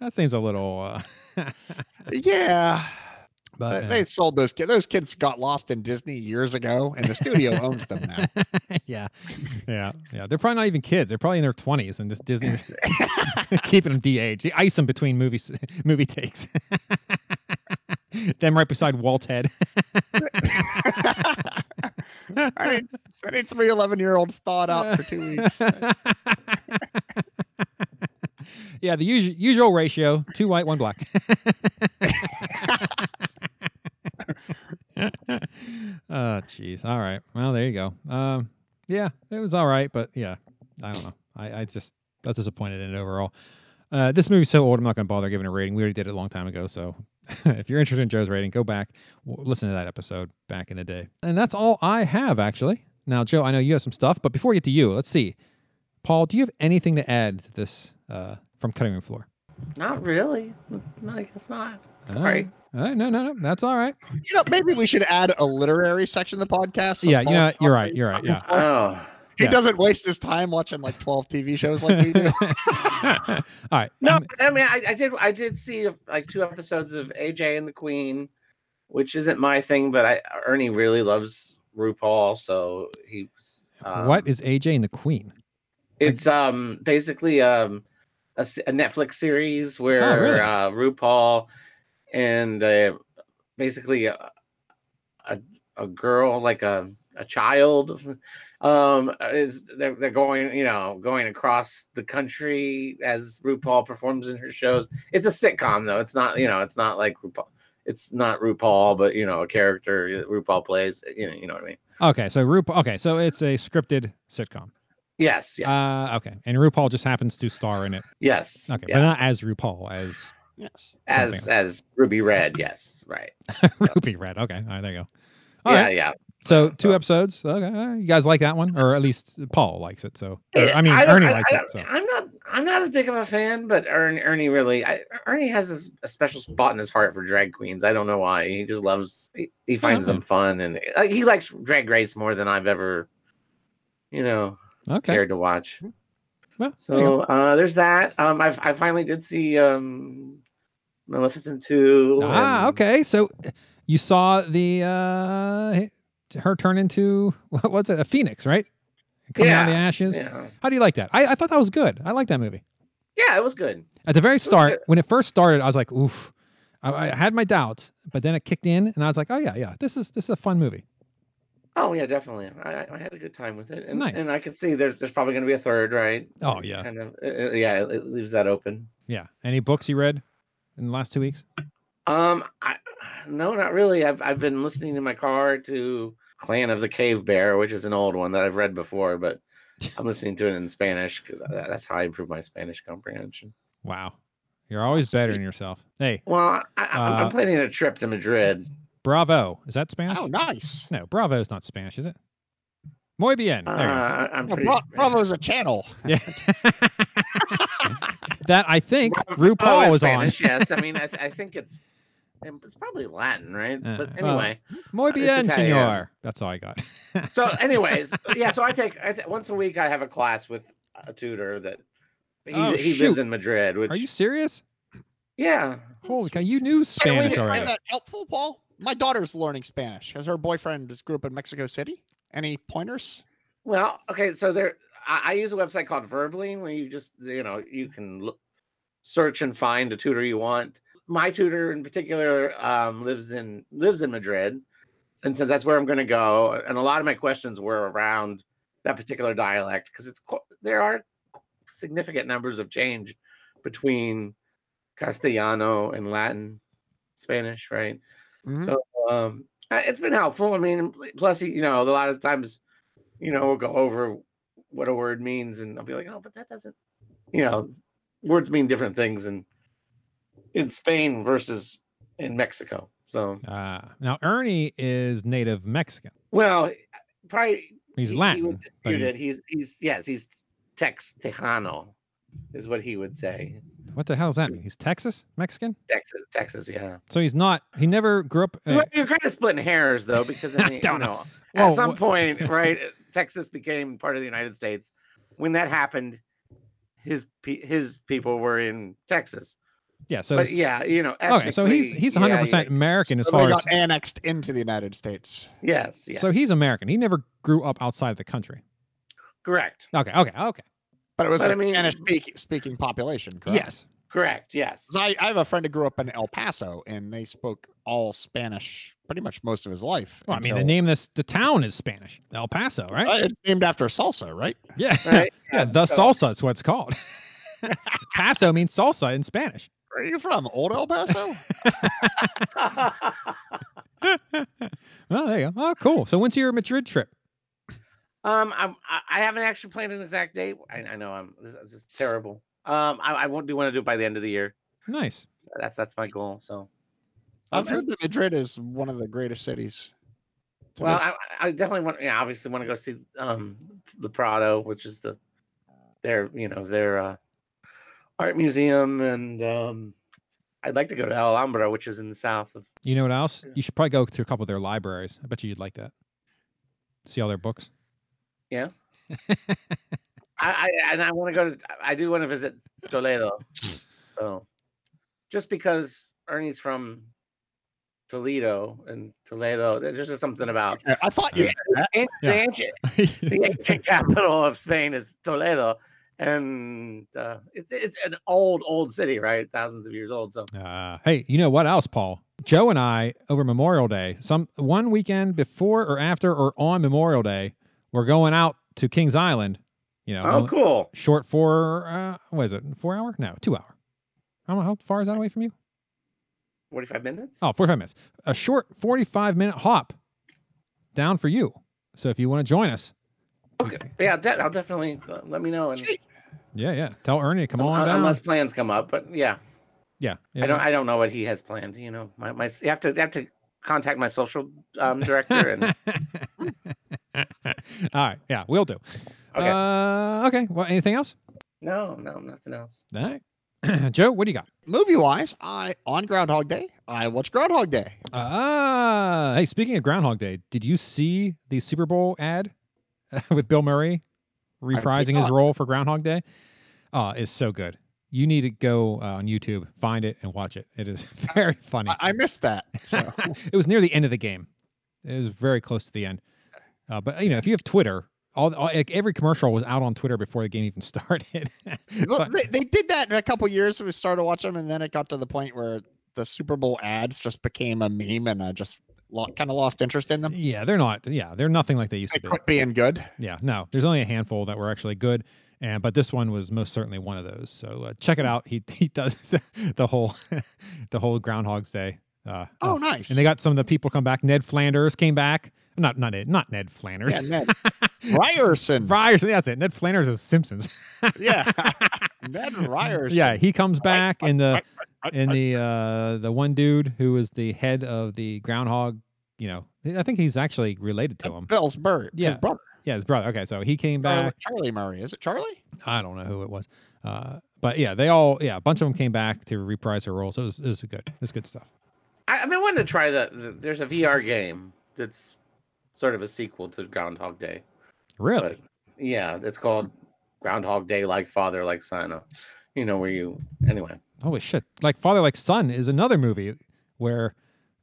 F: that seems a little. Uh,
H: yeah,
F: but
H: they,
F: uh,
H: they sold those kids. Those kids got lost in Disney years ago, and the studio owns them now.
F: yeah, yeah, yeah. They're probably not even kids. They're probably in their twenties, and this Disney's keeping them de-aged. They ice them between movies, movie takes. Them right beside Walt's head.
H: I need, I need three 11 year olds thawed out for two weeks.
F: yeah, the usual usual ratio: two white, one black. oh, jeez. All right. Well, there you go. Um, yeah, it was all right, but yeah, I don't know. I, I just that's disappointed in it overall. Uh, this movie's so old, I'm not going to bother giving a rating. We already did it a long time ago, so if you're interested in Joe's rating, go back, w- listen to that episode back in the day. And that's all I have, actually. Now, Joe, I know you have some stuff, but before we get to you, let's see. Paul, do you have anything to add to this uh, from Cutting Room Floor?
C: Not really. No, I guess not. Sorry.
F: All right, no, no, no, that's all right.
H: You know, maybe we should add a literary section of the podcast.
F: yeah, you know, you're
H: talk
F: right. You're right. Yeah.
C: Oh.
H: He
F: Yeah.
H: doesn't waste his time watching like 12 TV shows like we do.
F: all right.
C: No,
F: um,
C: I mean, I, I did. I did see like two episodes of AJ and the Queen, which isn't my thing, but I Ernie really loves RuPaul, so he. Um,
F: what is AJ and the Queen?
C: It's um basically um a, s- a Netflix series where
F: Oh, really?
C: uh, RuPaul and uh, basically a, a a girl like a a child um is they're, they're going you know going across the country as RuPaul performs in her shows. It's a sitcom though. It's not you know it's not like RuPaul. It's not RuPaul, but you know a character RuPaul plays. You know you know what I mean.
F: Okay, so RuPaul. Okay, so it's a scripted sitcom.
C: Yes, yes,
F: Uh, okay, and RuPaul just happens to star in it.
C: yes.
F: Okay,
C: yeah.
F: but not as RuPaul, as
H: yes.
C: as
F: something.
C: as Ruby Red. Yes, right.
F: Ruby Red. Okay, all right, there you go. All
C: yeah,
F: right,
C: yeah.
F: so two
C: so-
F: episodes. Okay, you guys like that one, or at least Paul likes it. So, or, I mean,
C: don't-
F: Ernie
C: I-
F: likes
C: I
F: it. So,
C: I'm not. I'm not as big of a fan, but Ernie, Ernie really. I, Ernie has this, a special spot in his heart for drag queens. I don't know why. He just loves. He, he finds them fun, and uh, he likes Drag Race more than I've ever, you know,
F: okay,
C: cared to watch.
F: well, there.
C: So uh, there's that. Um, I've I finally did see um, Maleficent two.
F: ah, okay. So you saw the uh her turn into what was it? A phoenix, right? Coming out of the ashes.
C: Yeah,
F: How do you like that? I, I thought that was good. I like that movie.
C: yeah, it was good.
F: At the very start, when it first started, I was like, "Oof." I, I had my doubts, but then it kicked in, and I was like, "Oh yeah, yeah, this is this is a fun movie."
C: Oh yeah, definitely. I, I- had a good time with it, and
F: Nice.
C: and I could see there's there's probably going to be a third, right?
F: Oh, yeah.
C: kind of. uh, uh, yeah, it, it leaves that open.
F: Yeah. Any books you read in the last two weeks?
C: Um, I no, not really. I've I've been listening in my car to Clan of the Cave Bear, which is an old one that I've read before, but I'm listening to it in Spanish because that's how I improve my Spanish comprehension.
F: Wow, you're always bettering
C: Sweet.
F: yourself. Hey,
C: Well, I, I'm,
F: Uh,
C: I'm planning a trip to Madrid.
F: bravo. Is that Spanish?
H: Oh, nice.
F: No, bravo is not Spanish, is it? Muy bien.
C: Uh,
F: There.
C: I- I'm
H: No,
C: pretty.
H: Bra- Bravo's a channel.
F: Yeah. that I think
C: Oh,
F: RuPaul
C: it's
F: was
C: Spanish. yes, I mean, I, th- I think it's it's probably Latin, right?
F: Uh,
C: but anyway.
F: on. Muy bien,
C: Italian.
F: senor. That's all I got.
C: so anyways yeah so i take I ta- once a week i have a class with a tutor that he's,
F: Oh,
C: he lives in madrid which
F: Are you serious?
C: yeah
F: Holy cow! You knew
H: Hey, wait,
F: Spanish
H: Find
F: already.
H: that helpful, Paul? My daughter's learning Spanish because her boyfriend just grew up in Mexico City. Any pointers?
C: well okay so there I, I use a website called Verbling where you just you know you can look, search and find a tutor you want. My tutor in particular um, lives in lives in madrid and since that's where i'm going to go and a lot of my questions were around that particular dialect because it's there are significant numbers of change between castellano and latin spanish right?
H: Mhm.
C: so um it's been helpful. I mean plus you know a lot of times you know we'll go over what a word means and i'll be like oh but that doesn't you know words mean different things in in spain versus in mexico so
F: Uh, now Ernie is native Mexican.
C: well probably
F: He's
C: he- he
F: Latin,
C: would
F: he-
C: it. he's he's yes he's tex tejano is what he would say
F: what the hell does that mean? He's Texas Mexican,
C: texas texas yeah
F: so he's not. He never grew up. uh,
C: Well, you're kind of splitting hairs though because I mean, you
F: don't
C: know,
F: Whoa,
C: at some point right texas became part of the united states when that happened his his people were in texas
F: yeah. So
C: but yeah you know
F: okay. So he's he's 100
C: yeah,
F: percent American as
H: So
F: far
H: they
F: as.
H: got annexed into the United States.
C: yes yes
F: So he's American. He never grew up outside the country.
C: correct
F: Okay. Okay. Okay.
H: But it was
C: But
H: a
C: I mean-
H: Spanish speak, speaking population, correct?
F: Yes.
C: Correct. Yes.
H: 'Cause I, I have a friend who grew up in El Paso, and they spoke all Spanish pretty much most of his life.
F: Well, I mean, the name of this the town is Spanish, El Paso, right?
H: Uh, it's named after salsa, right?
F: yeah,
C: Right.
F: yeah. The
C: so-
F: salsa is what it's called. Paso means salsa in Spanish.
H: Where are you from? Old El Paso?
F: Oh, there you go. Oh, cool. So when's your Madrid trip?
C: Um, I'm, I I haven't actually planned an exact date. I, I know I'm this, this is terrible. Um, I, I won't do want to do it by the end of the year.
F: Nice.
C: That's that's my goal. So,
H: I've heard that Madrid is one of the greatest cities.
C: well, I, I definitely want. Yeah, obviously want to go see um the Prado, which is the their you know their uh, art museum, and um, I'd like to go to El Alhambra, which is in the south of.
F: You know what else? You should probably go to a couple of their libraries. I bet you you'd like that. See all their books. Yeah.
C: I, I and I want to go to. I do want to visit Toledo. So, just because Ernie's from Toledo and Toledo, there's just something about
H: I- I thought you said that.
C: an-
F: Yeah.
C: the ancient, the ancient capital of Spain is Toledo, and uh, it's it's an old old city, right? Thousands of years old. So
F: Uh, hey, you know what else, Paul? Joe and I over Memorial Day, some one weekend before or after or on Memorial Day, we're going out to Kings Island. You know,
C: oh, cool.
F: short four. Uh, what is it? Four hour? No, two hour. I how far is that away from you.
C: Forty five minutes.
F: Oh, 45 minutes. A short 45 minute hop down for you. So if you want to join us,
C: okay. Yeah, de- I'll definitely uh, let me know. And
F: yeah, yeah. Tell Ernie to come on down.
C: unless plans come up, but yeah.
F: yeah, yeah.
C: I don't. I don't know what he has planned. You know, my my. You have to you have to contact my social um, director and.
F: All right. Yeah, we'll do.
C: Okay.
F: Uh, okay. Well, anything else?
C: no, no, nothing else.
F: All right. Joe, what do you got?
H: Movie wise, I on Groundhog Day, I watched Groundhog Day.
F: Ah, hey, speaking of Groundhog Day, did you see the Super Bowl ad with Bill Murray reprising his role for Groundhog Day? Oh, it's so good. You need to go uh, on YouTube, find it, and watch it. It is very funny.
H: I, I missed that. So
F: it was near the end of the game. It was very close to the end. Uh, but you know, if you have Twitter, all, all like every commercial was out on Twitter before the game even started.
H: Well,
F: So-
H: they, they did that in a couple years. We started watching them, and then it got to the point where the Super Bowl ads just became a meme, and I just lo- kind of lost interest in them.
F: yeah, they're not. Yeah, they're nothing like they used
H: They
F: to be.
H: quit being good.
F: Yeah, no, there's only a handful that were actually good, and but this one was most certainly one of those. So uh, check it out. He he does the whole the whole Groundhog's Day. Uh,
H: Oh, nice.
F: and they got some of the people come back. Ned Flanders came back. Not not Ned, not Ned Flanders.
H: yeah, Ned Ryerson.
F: Ryerson, that's it. Ned Flanders is Simpsons.
H: yeah, Ned Ryerson.
F: yeah, he comes back in the
H: Right,
F: in
H: right.
F: the uh the one dude who was the head of the groundhog. You know, I think he's actually related to him.
H: Bill's bird.
F: Yeah.
H: his brother.
F: Yeah, his brother. Okay, so he came
H: Charlie,
F: back.
H: Charlie Murray. Is it Charlie?
F: I don't know who it was. Uh, but yeah, they all yeah, a bunch of them came back to reprise their roles. So It was it was good. It was good stuff.
C: I, I've been wanting to try the, the. There's a VR game that's sort of a sequel to Groundhog Day.
F: Really?
C: But yeah, it's called Groundhog Day, like father, like son. uh, You know where you anyway.
F: Holy shit! Like Father Like Son is another movie where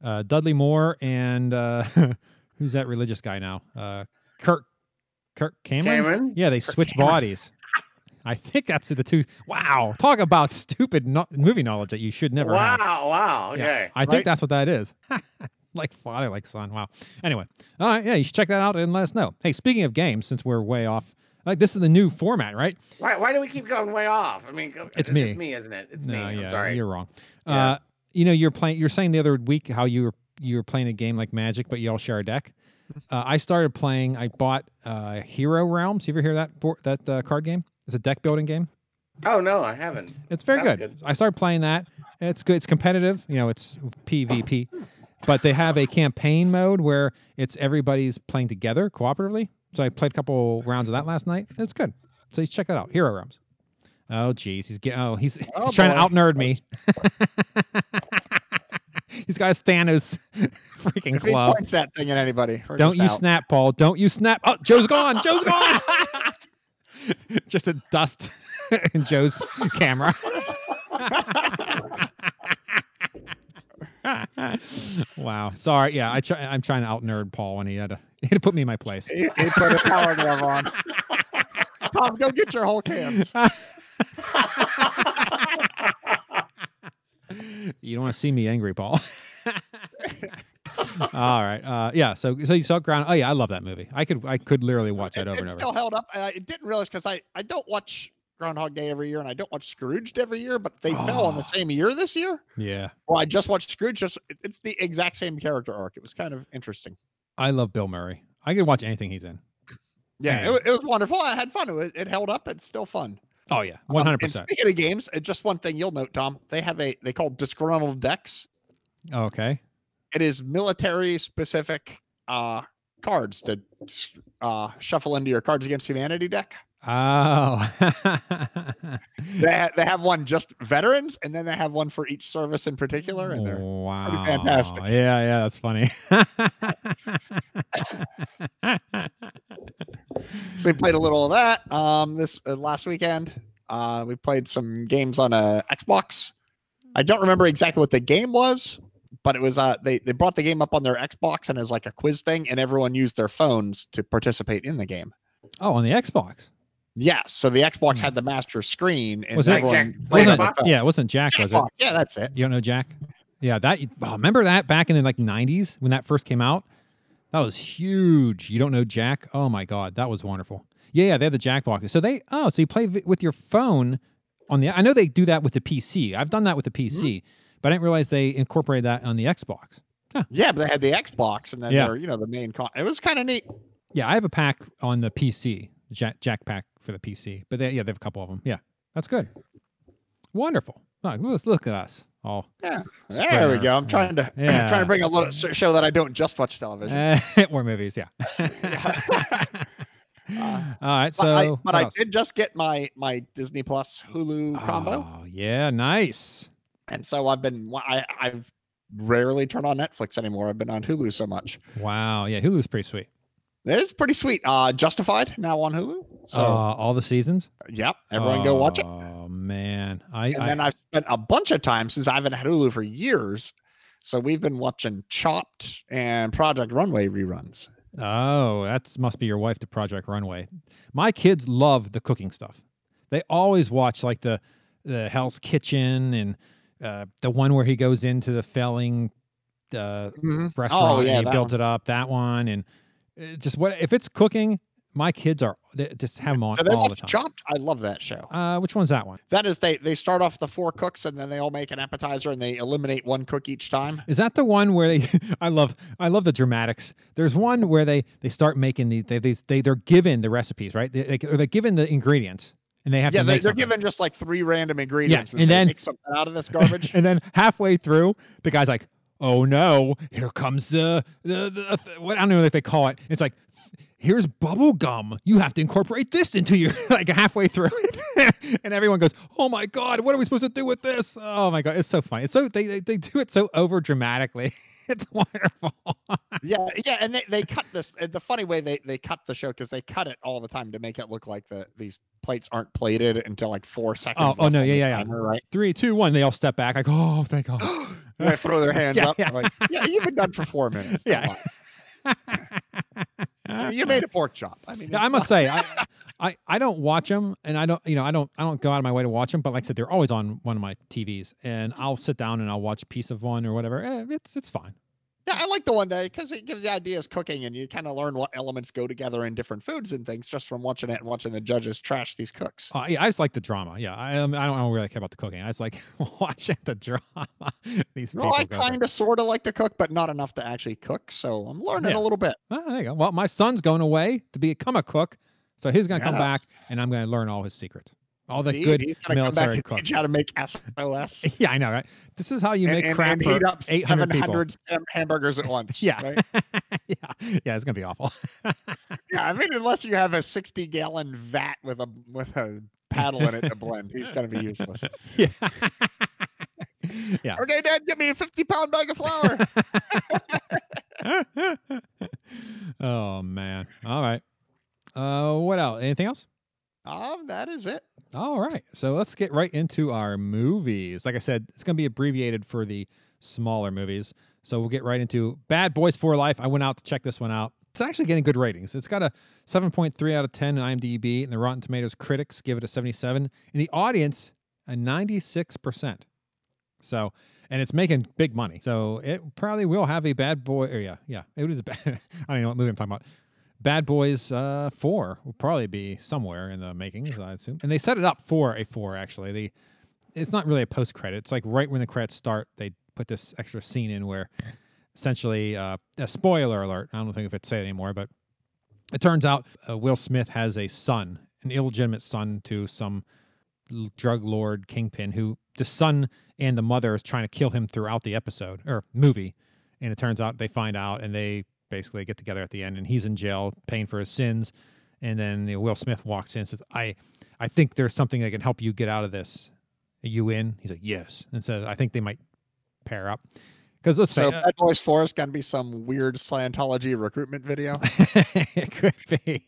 F: uh, Dudley Moore and uh, who's that religious guy now? Uh, Kirk Kirk Cameron.
C: Cameron?
F: Yeah, they
C: Kirk
F: switch
C: Cameron.
F: bodies. I think that's the two. Wow, talk about stupid no- movie knowledge that you should never
C: wow!
F: have.
C: Wow!
F: Yeah,
C: Okay.
F: I think that's what that is. like father, like son. Wow. Anyway, all right, yeah, you should check that out and let us know. Hey, speaking of games, since we're way off, like this is the new format, right?
C: Why? Why do we keep going way off? I mean,
F: It's me.
C: It's me, isn't it? It's
F: no,
C: me. I'm
F: yeah,
C: sorry.
F: you're wrong.
C: Yeah.
F: Uh, you know, you're playing. You're saying the other week how you were you were playing a game like Magic, but you all share a deck. Uh, I started playing. I bought uh, Hero Realms. You ever hear that board, that uh, card game? It's a deck building game.
C: Oh no, I haven't.
F: It's very good.
C: good.
F: I started playing that. It's good. It's competitive. You know, it's PvP, but they have a campaign mode where it's everybody's playing together cooperatively. So I played a couple rounds of that last night. It's good. So you check that out. Hero Realms. Oh, geez, he's getting. Oh, he's,
H: Oh,
F: he's trying to out nerd me. he's got his Thanos freaking
H: If he
F: club.
H: points that thing at anybody,
F: Don't you
H: out.
F: snap, Paul. Don't you snap. Oh, Joe's gone. Joe's gone. Just a dust in Joe's camera. wow. Sorry. Yeah, I try, I'm trying to out nerd Paul, when he had to he had to put me in my place.
H: He, he put a power glove on. Tom, go get your whole cans.
F: You don't want to see me angry, Paul. All right. Uh, yeah. So so you saw Ground. Oh yeah, I love that movie. I could I could literally watch that over
H: it
F: and over.
H: still held up. I I didn't realize because I I don't watch Groundhog Day every year, and I don't watch Scrooged every year, but they fell on the
F: Oh.
H: same year this year.
F: yeah.
H: Well, I just watched Scrooge. Just it's the exact same character arc. It was kind of interesting.
F: I love Bill Murray. I could watch anything he's in.
H: Yeah, it, it was wonderful. I had fun. It, it held up. It's still fun.
F: Oh yeah,
H: Um,
F: one hundred percent.
H: Speaking of games, uh, just one thing you'll note, Tom. They have a they call disgruntled decks.
F: Okay.
H: It is military specific uh cards to uh shuffle into your Cards Against Humanity deck.
F: Oh.
H: They ha- they have one just veterans, and then they have one for each service in particular, and they're
F: wow.
H: fantastic.
F: Yeah, yeah, that's funny.
H: So we played a little of that um, this uh, last weekend. Uh, we played some games on a Xbox. I don't remember exactly what the game was, but it was uh, they they brought the game up on their Xbox and as like a quiz thing, and everyone used their phones to participate in the game.
F: oh, on the Xbox.
H: Yes, so the Xbox had the master screen, and
F: Was it-
H: everyone
C: Jack-
F: Wasn't yeah, it wasn't Jack, was it?
H: Yeah, that's it.
F: You don't know Jack? Yeah, that oh, remember that back in the like '90s when that first came out. That was huge. You don't know Jack? Oh my god, that was wonderful. Yeah, yeah, they had the Jack boxes. So they oh, so you play vi- with your phone on the. I know they do that with the PC. I've done that with the
H: Mm-hmm.
F: PC, but I didn't realize they incorporated that on the Xbox.
H: Yeah, but they had the Xbox, and then
F: Yeah.
H: they're you know the main. Con- it was kind of neat.
F: Yeah, I have a pack on the PC, Jack, Jack pack for the PC. But they, yeah, they have a couple of them. Yeah, that's good. Wonderful. Look, look- at us all.
H: Yeah, there we
F: our-
H: go. I'm trying to
F: Yeah.
H: trying to bring a little show that I don't just watch television.
F: Uh, or movies, yeah. all right, so
H: but I, but I did just get my my Disney Plus Hulu combo,
F: Oh, yeah, nice.
H: and so I've been I I've rarely turn on Netflix anymore. I've been on Hulu so much.
F: Wow, yeah, Hulu's pretty sweet.
H: It's pretty sweet. Uh, Justified now on Hulu. So
F: uh, all the seasons.
H: yep, everyone go watch it.
F: Oh man, I,
H: And
F: I
H: then I've spent a bunch of time since I haven't had Hulu for years. So we've been watching Chopped and Project Runway reruns.
F: oh, that must be your wife to Project Runway. My kids love the cooking stuff. They always watch like the the Hell's Kitchen and uh, the one where he goes into the failing uh, restaurant
H: Oh, yeah,
F: and he built
H: one.
F: it up. That one and uh, just what if it's cooking? My kids are they just have them on
H: So they
F: all the time.
H: Chopped. I love that show.
F: Uh, which one's that one?
H: That is they they start off with the four cooks and then they all make an appetizer and they eliminate one cook each time.
F: Is that the one where they? I love, I love the dramatics. There's one where they they start making these. They they, they they're given the recipes, right? They, they, or they're given the ingredients, and they have
H: yeah,
F: to
H: they, they're
F: something.
H: given just like three random ingredients and,
F: and
H: say,
F: then-
H: make something out of this garbage.
F: and then halfway through, the guy's like, "Oh no, here comes the the, the th- what I don't know what they call it." It's like. Here's bubble gum. You have to incorporate this into your like halfway through it, and everyone goes, "Oh my god, what are we supposed to do with this?" Oh my god, it's so funny. It's so they they, they do it so over dramatically. It's wonderful.
H: yeah, yeah, and they, they cut this the funny way they, they cut the show because they cut it all the time to make it look like the these plates aren't plated until like four seconds.
F: oh, oh
H: left
F: no, yeah, yeah, yeah.
H: timer, right?
F: Three, two, one. They all step back. Like, oh, thank God.
H: they throw their hands
F: Yeah,
H: up.
F: yeah.
H: Like, yeah, you've been done for four minutes.
F: Yeah.
H: On. you made a pork chop. I mean,
F: I must say, I, I, I don't watch them, and I don't, you know, I don't, I don't go out of my way to watch them. But like I said, they're always on one of my TVs, and I'll sit down and I'll watch a piece of one or whatever. Eh, it's, it's fine.
H: Yeah, I like the one day because it gives you ideas cooking and you kind of learn what elements go together in different foods and things just from watching it and watching the judges trash these cooks.
F: Uh, yeah, I just like the drama. Yeah, I, um, I don't, really care about the cooking. I just like watching the drama. These
H: Well, I kind of sort of like to cook, but not enough to actually cook. So I'm learning
F: Yeah.
H: a little bit.
F: Oh, there you go. Well, my son's going away to become a cook, so he's going to come back, and I'm going to learn all his secrets, all the
H: Indeed,
F: good
H: he's gonna come back
F: military
H: and
F: cooks.
H: teach you how to make SOS.
F: Yeah, I know, right? This is how you
H: and,
F: make
H: and-
F: crap
H: and heat up
F: 800
H: 700 ham- hamburgers at once.
F: Yeah.
H: right?
F: yeah, yeah, it's gonna be awful.
H: yeah. I mean, unless you have a 60 gallon vat with a with a paddle in it to blend, he's gonna be useless.
F: yeah. yeah.
H: Okay, Dad, get me a 50 pound bag of flour.
F: oh man. All right. Uh, what else? Anything else?
H: um, that is it.
F: All right. So let's get right into our movies. Like I said, it's going to be abbreviated for the smaller movies. So we'll get right into Bad Boys for Life. I went out to check this one out. It's actually getting good ratings. It's got a 7.3 out of 10 in IMDb, and the Rotten Tomatoes critics give it a 77, and the audience a 96%. So and it's making big money. So it probably will have a Bad Boy. Yeah, yeah, it is bad. I don't know what movie I'm talking about. Bad Boys uh, Four will probably be somewhere in the makings, I assume. And they set it up for a four. Actually, they it's not really a post credit. It's like right when the credits start, they put this extra scene in where essentially uh, a spoiler alert. I don't think if it's said anymore, but it turns out uh, Will Smith has a son, an illegitimate son to some drug lord kingpin who the son and the mother is trying to kill him throughout the episode or movie. And it turns out they find out and they basically get together at the end and he's in jail paying for his sins. And then you know, Will Smith walks in and says, I, I think there's something that can help you get out of this. Are you in? He's like, yes. And says, I think they might pair up. Because let's
H: So
F: say,
H: Bad Boys Four is gonna be some weird Scientology recruitment video.
F: it could be.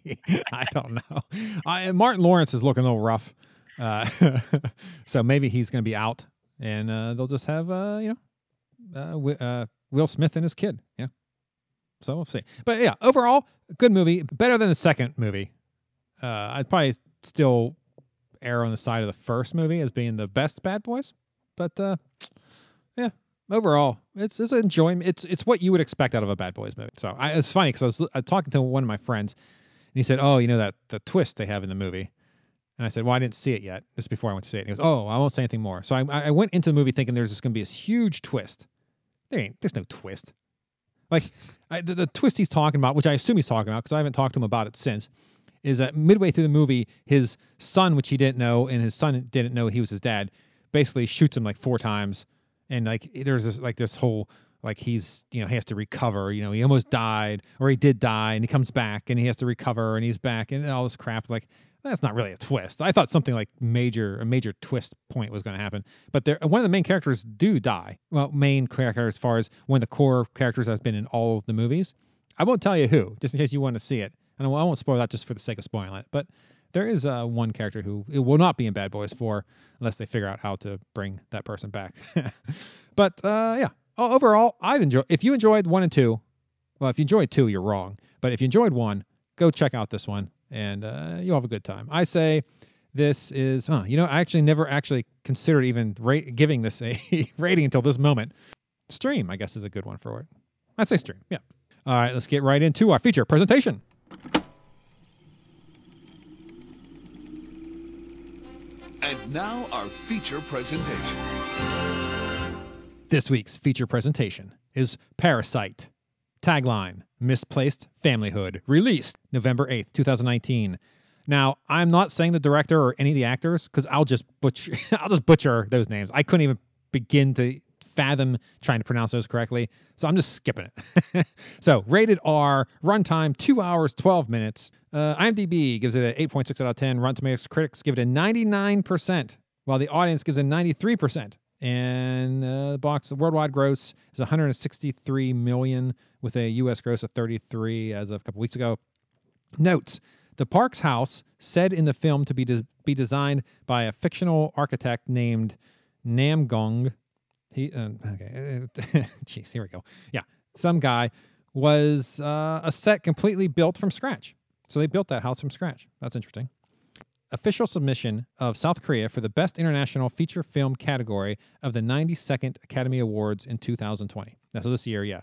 F: I don't know. I, Martin Lawrence is looking a little rough, uh, so maybe he's going to be out, and uh, they'll just have uh, you know uh, uh, Will Smith and his kid. So we'll see. But yeah, overall, good movie. Better than the second movie. Uh, I'd probably still err on the side of the first movie as being the best Bad Boys, but uh, yeah, overall, it's it's enjoyment. It's it's what you would expect out of a Bad Boys movie. So I, it's funny because I was talking to one of my friends, and he said, "Oh, you know that the twist they have in the movie." And I said, "Well, I didn't see it yet. This is before I went to see it." And he goes, "Oh, I won't say anything more." So I, I went into the movie thinking there's just going to be this huge twist. There ain't. There's no twist. Like I, the, the twist he's talking about, which I assume he's talking about because I haven't talked to him about it since, is that midway through the movie, his son, which he didn't know, and his son didn't know he was his dad, basically shoots him like four times, and like there's this like this whole like he's you know he has to recover. You know he almost died or he did die, and he comes back and he has to recover and he's back and all this crap. Like that's not really a twist. I thought something like major a major twist point was going to happen, but there one of the main characters do die. Well, main character as far as one of the core characters that's been in all of the movies. I won't tell you who, just in case you want to see it, and I won't spoil that just for the sake of spoiling it. But there is uh, one character who it will not be in Bad Boys Four unless they figure out how to bring that person back. but uh, yeah, overall, I'd enjoy if you enjoyed one and two. Well, if you enjoyed two, you're wrong. But if you enjoyed one, go check out this one, and uh, you'll have a good time. I say this is, huh, you know, I actually never actually considered even rate, giving this a rating until this moment. Stream, I guess, is a good one for it. I'd say stream, yeah. All right, let's get right into our feature presentation.
G: And now our feature presentation.
F: This week's feature presentation is Parasite. Tagline Misplaced Familyhood, released November 8th, 2019. Now, I'm not saying the director or any of the actors because I'll just butcher I'll just butcher those names. I couldn't even begin to fathom trying to pronounce those correctly. So I'm just skipping it. so rated R, runtime two hours, 12 minutes. Uh, IMDb gives it an 8.6 out of 10. Rotten Tomatoes critics give it a 99%, while the audience gives it 93%. And uh, the box worldwide gross is 163 million, with a U.S. gross of 33 as of a couple weeks ago. Notes: The Parks house, said in the film to be de- be designed by a fictional architect named Namgong. He uh, okay. Jeez, here we go. Yeah, some guy was uh, a set completely built from scratch. So they built that house from scratch. That's interesting official submission of South Korea for the Best International Feature Film category of the 92nd Academy Awards in 2020. That's this year, yeah.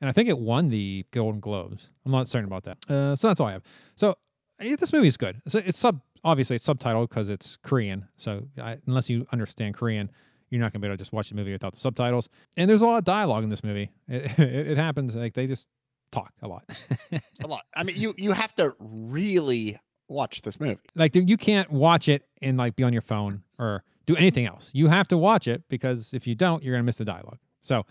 F: And I think it won the Golden Globes. I'm not certain about that. Uh, so that's all I have. So eh, this movie is good. So it's sub obviously it's subtitled because it's Korean. So I, unless you understand Korean, you're not gonna be able to just watch the movie without the subtitles. And there's a lot of dialogue in this movie. It, it, it happens like they just talk a lot.
H: a lot. I mean, you you have to really watch this movie.
F: like you can't watch it and like be on your phone or do anything else. You have to watch it because if you don't, you're gonna miss the dialogue. So,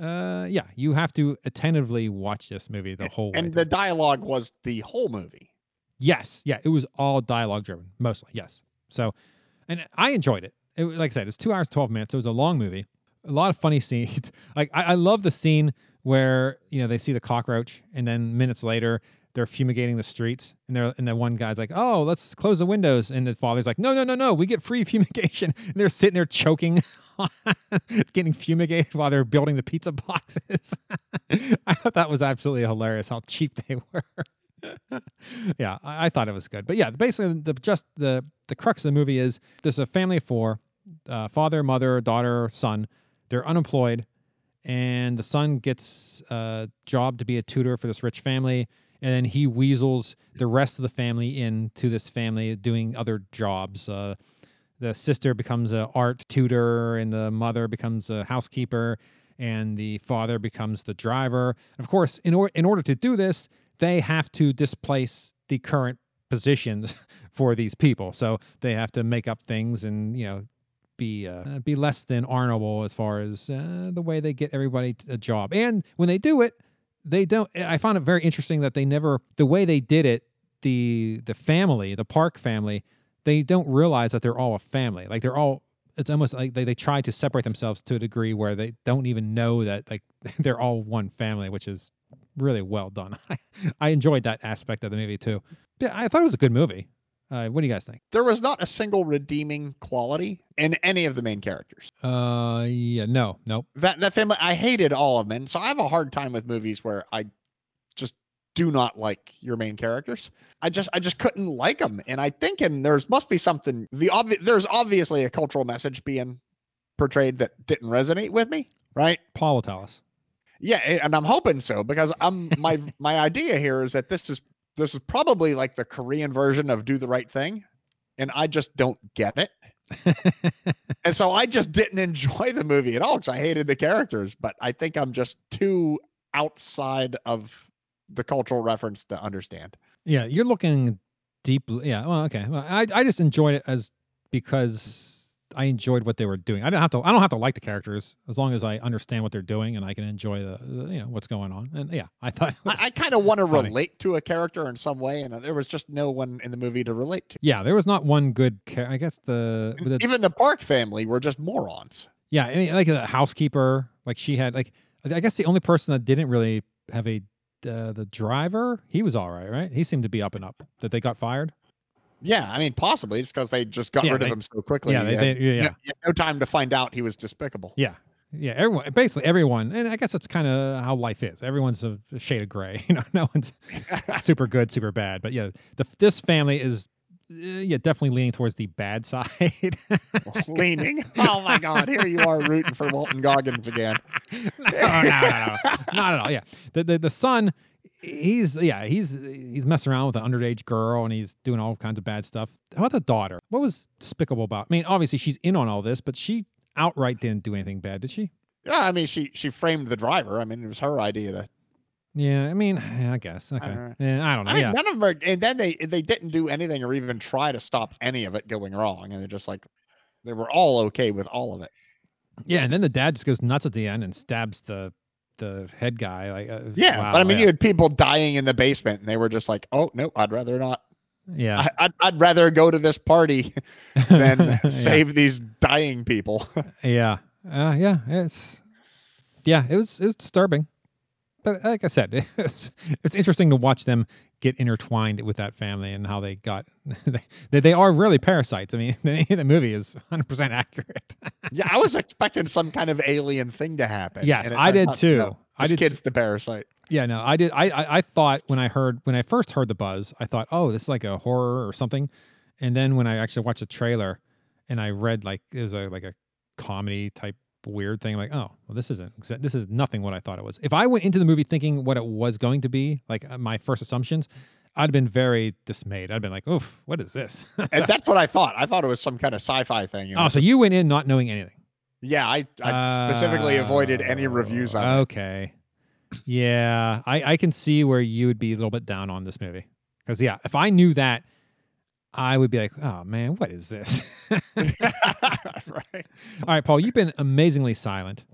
F: uh, yeah, you have to attentively watch this movie the whole.
H: And the dialogue was the whole movie.
F: yes, yeah, it was all dialogue driven mostly. Yes, so and I enjoyed it. it. Like I said, it's two hours twelve minutes. So It was a long movie. A lot of funny scenes. like I, I love the scene where you know they see the cockroach and then minutes later they're fumigating the streets and they're and the one guy's like oh let's close the windows. And the father's like no no no no we get free fumigation. And they're sitting there choking getting fumigated while they're building the pizza boxes. I thought that was absolutely hilarious how cheap they were. Yeah I, I thought it was good. But yeah basically the just the the crux of the movie is there's a family of four uh, father mother daughter son. They're unemployed, and the son gets a job to be a tutor for this rich family, and then he weasels the rest of the family into this family doing other jobs. Uh, the sister becomes a art tutor, and the mother becomes a housekeeper, and the father becomes the driver. Of course, in order in order to do this, they have to displace the current positions for these people. So they have to make up things and you know be uh, be less than honorable as far as uh, the way they get everybody a job. And when they do it, they don't. I found it very interesting that they never the way they did it. The the family, the Park family, they don't realize that they're all a family. Like they're all. It's almost like they, they try to separate themselves to a degree where they don't even know that like they're all one family, which is really well done. I, I enjoyed that aspect of the movie too. Yeah, I thought it was a good movie. Uh, what do you guys think?
H: There was not a single redeeming quality in any of the main characters.
F: Uh, yeah, no, nope.
H: That that family, I hated all of them, and so I have a hard time with movies where I just do not like your main characters. I just I just couldn't like them, and I think and there's must be something. The obvi- there's obviously a cultural message being portrayed that didn't resonate with me, right?
F: Paul will tell us.
H: Yeah, and I'm hoping so because I'm my my idea here is that this is this is probably like the Korean version of Do the Right Thing, and I just don't get it. and so I just didn't enjoy the movie at all because I hated the characters. But I think I'm just too outside of the cultural reference to understand.
F: Yeah, you're looking deeply. Yeah, well, okay. Well, I I just enjoyed it as because I enjoyed what they were doing. I don't have to. I don't have to like the characters as long as I understand what they're doing and I can enjoy the, the you know what's going on. And yeah, I thought it was,
H: I, I kind of want to relate to a character in some way, and uh, there was just no one in the movie to relate to.
F: yeah, there was not one good. Char- I guess the, the
H: Even the Park family were just morons.
F: yeah, I mean, like the housekeeper, like she had like I guess the only person that didn't really have a uh, the driver, he was all right, right? He seemed to be up and up. That they got fired.
H: Yeah, I mean, possibly it's because they just got
F: Yeah,
H: rid
F: they-
H: of him so quickly.
F: yeah, they- they- yeah,
H: no-
F: yeah.
H: no time to find out he was despicable.
F: Yeah. Yeah, everyone basically everyone, and I guess that's kind of how life is. Everyone's a, a shade of gray. You know, no one's super good, super bad. But yeah, the this family is uh, yeah definitely leaning towards the bad side.
H: Leaning. Oh my God! Here you are rooting for Walton Goggins again.
F: no, no, no, no, not at all. Yeah, the the the son, he's yeah he's he's messing around with an underage girl and he's doing all kinds of bad stuff. How about the daughter? What was despicable about? I mean, obviously she's in on all this, but she outright didn't do anything bad, did she?
H: Yeah, I mean, she she framed the driver. I mean, it was her idea to.
F: Yeah, I mean, I guess. Okay,
H: know.
F: yeah, I don't know.
H: I mean,
F: yeah,
H: none of them are, and then they they didn't do anything or even try to stop any of it going wrong, and they're just like they were all okay with all of it.
F: Yeah, and then the dad just goes nuts at the end and stabs the the head guy. Like, uh,
H: Yeah,
F: wow,
H: but I mean,
F: yeah.
H: you had people dying in the basement, and they were just like, "Oh no, I'd rather not.
F: yeah,
H: I, I'd, I'd rather go to this party than
F: Yeah.
H: save these dying people."
F: yeah, uh, yeah. It's yeah, it was it was disturbing, but like I said, it's, it's interesting to watch them get intertwined with that family and how they got they they are really parasites. I mean, the, the movie is 100 percent accurate.
H: Yeah, I was expecting some kind of alien thing to happen.
F: Yes, I did
H: out,
F: too.
H: no,
F: I
H: this
F: did
H: kid's the parasite.
F: Yeah, no, I did. I, I I thought when I heard when I first heard the buzz, I thought, oh, this is like a horror or something. And then when I actually watched the trailer, and I read like it was a like a comedy type weird thing, I'm like, oh, well, this isn't this is nothing what I thought it was. If I went into the movie thinking what it was going to be, like uh, my first assumptions, I'd have been very dismayed. I'd been like, oof, what is this?
H: and that's what I thought. I thought it was some kind of sci-fi thing. and
F: oh, so
H: was-
F: you went in not knowing anything.
H: Yeah, I, I specifically avoided any reviews of it.
F: Okay. Yeah, I, I can see where you would be a little bit down on this movie. Because, yeah, if I knew that, I would be like, oh, man, what is this?
H: right.
F: All right, Paul, you've been amazingly silent.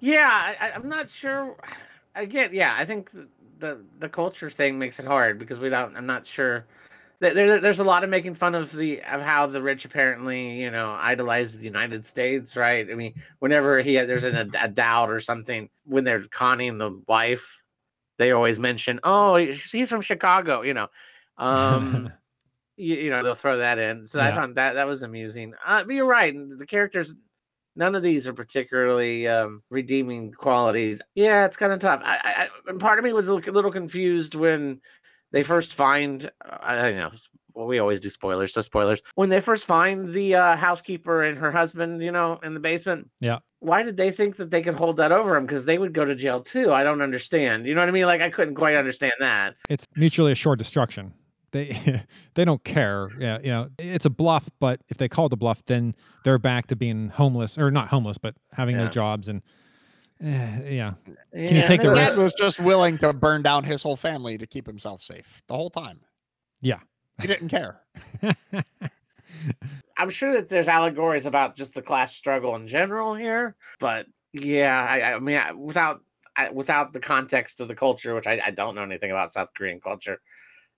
C: Yeah, I, I- I'm not sure. Again, yeah, I think the, the culture thing makes it hard because we don't. I'm not sure. There, there, there's a lot of making fun of the of how the rich apparently, you know, idolize the United States, right? I mean, whenever he there's an, a, a doubt or something when they're conning the wife, they always mention, "Oh, he's from Chicago," you know. Um, you, you know, they'll throw that in. So I found that that was amusing. Uh, but you're right. The characters none of these are particularly um, redeeming qualities. Yeah, it's kind of tough. I, I, and part of me was a little, confused when they first find. I don't know. Well, we always do spoilers, so spoilers. When they first find the uh, housekeeper and her husband, you know, in the basement.
F: Yeah.
C: why did they think that they could hold that over him? Because they would go to jail too. I don't understand. You know what I mean? Like I couldn't quite understand that.
F: It's mutually assured destruction. They they don't care. Yeah, you know, it's a bluff. But if they call it a bluff, then they're back to being homeless or not homeless, but having no jobs and eh, yeah.
C: Yeah,
F: you take the
H: The
C: so-
F: risk?
H: was just willing to burn down his whole family to keep himself safe the whole time.
F: Yeah.
H: He didn't care.
C: I'm sure that there's allegories about just the class struggle in general here, but yeah, I, I mean, I, without I, without the context of the culture, which I, I don't know anything about South Korean culture,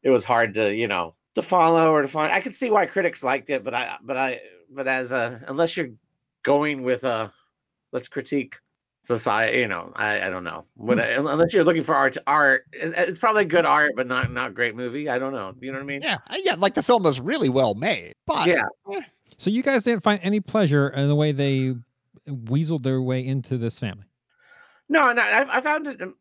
C: it was hard to you know to follow or to find. I could see why critics liked it, but I but I but as a unless you're going with a let's critique society, you know, I, I don't know. What, hmm. unless you're looking for art, art, it's probably good art, but not not great movie. I don't know. You know what I mean?
H: Yeah, yeah, like the film was really well made, but
C: Yeah. Eh.
F: So you guys didn't find any pleasure in the way they weaseled their way into this family.
C: No, no, I, I found it. Um,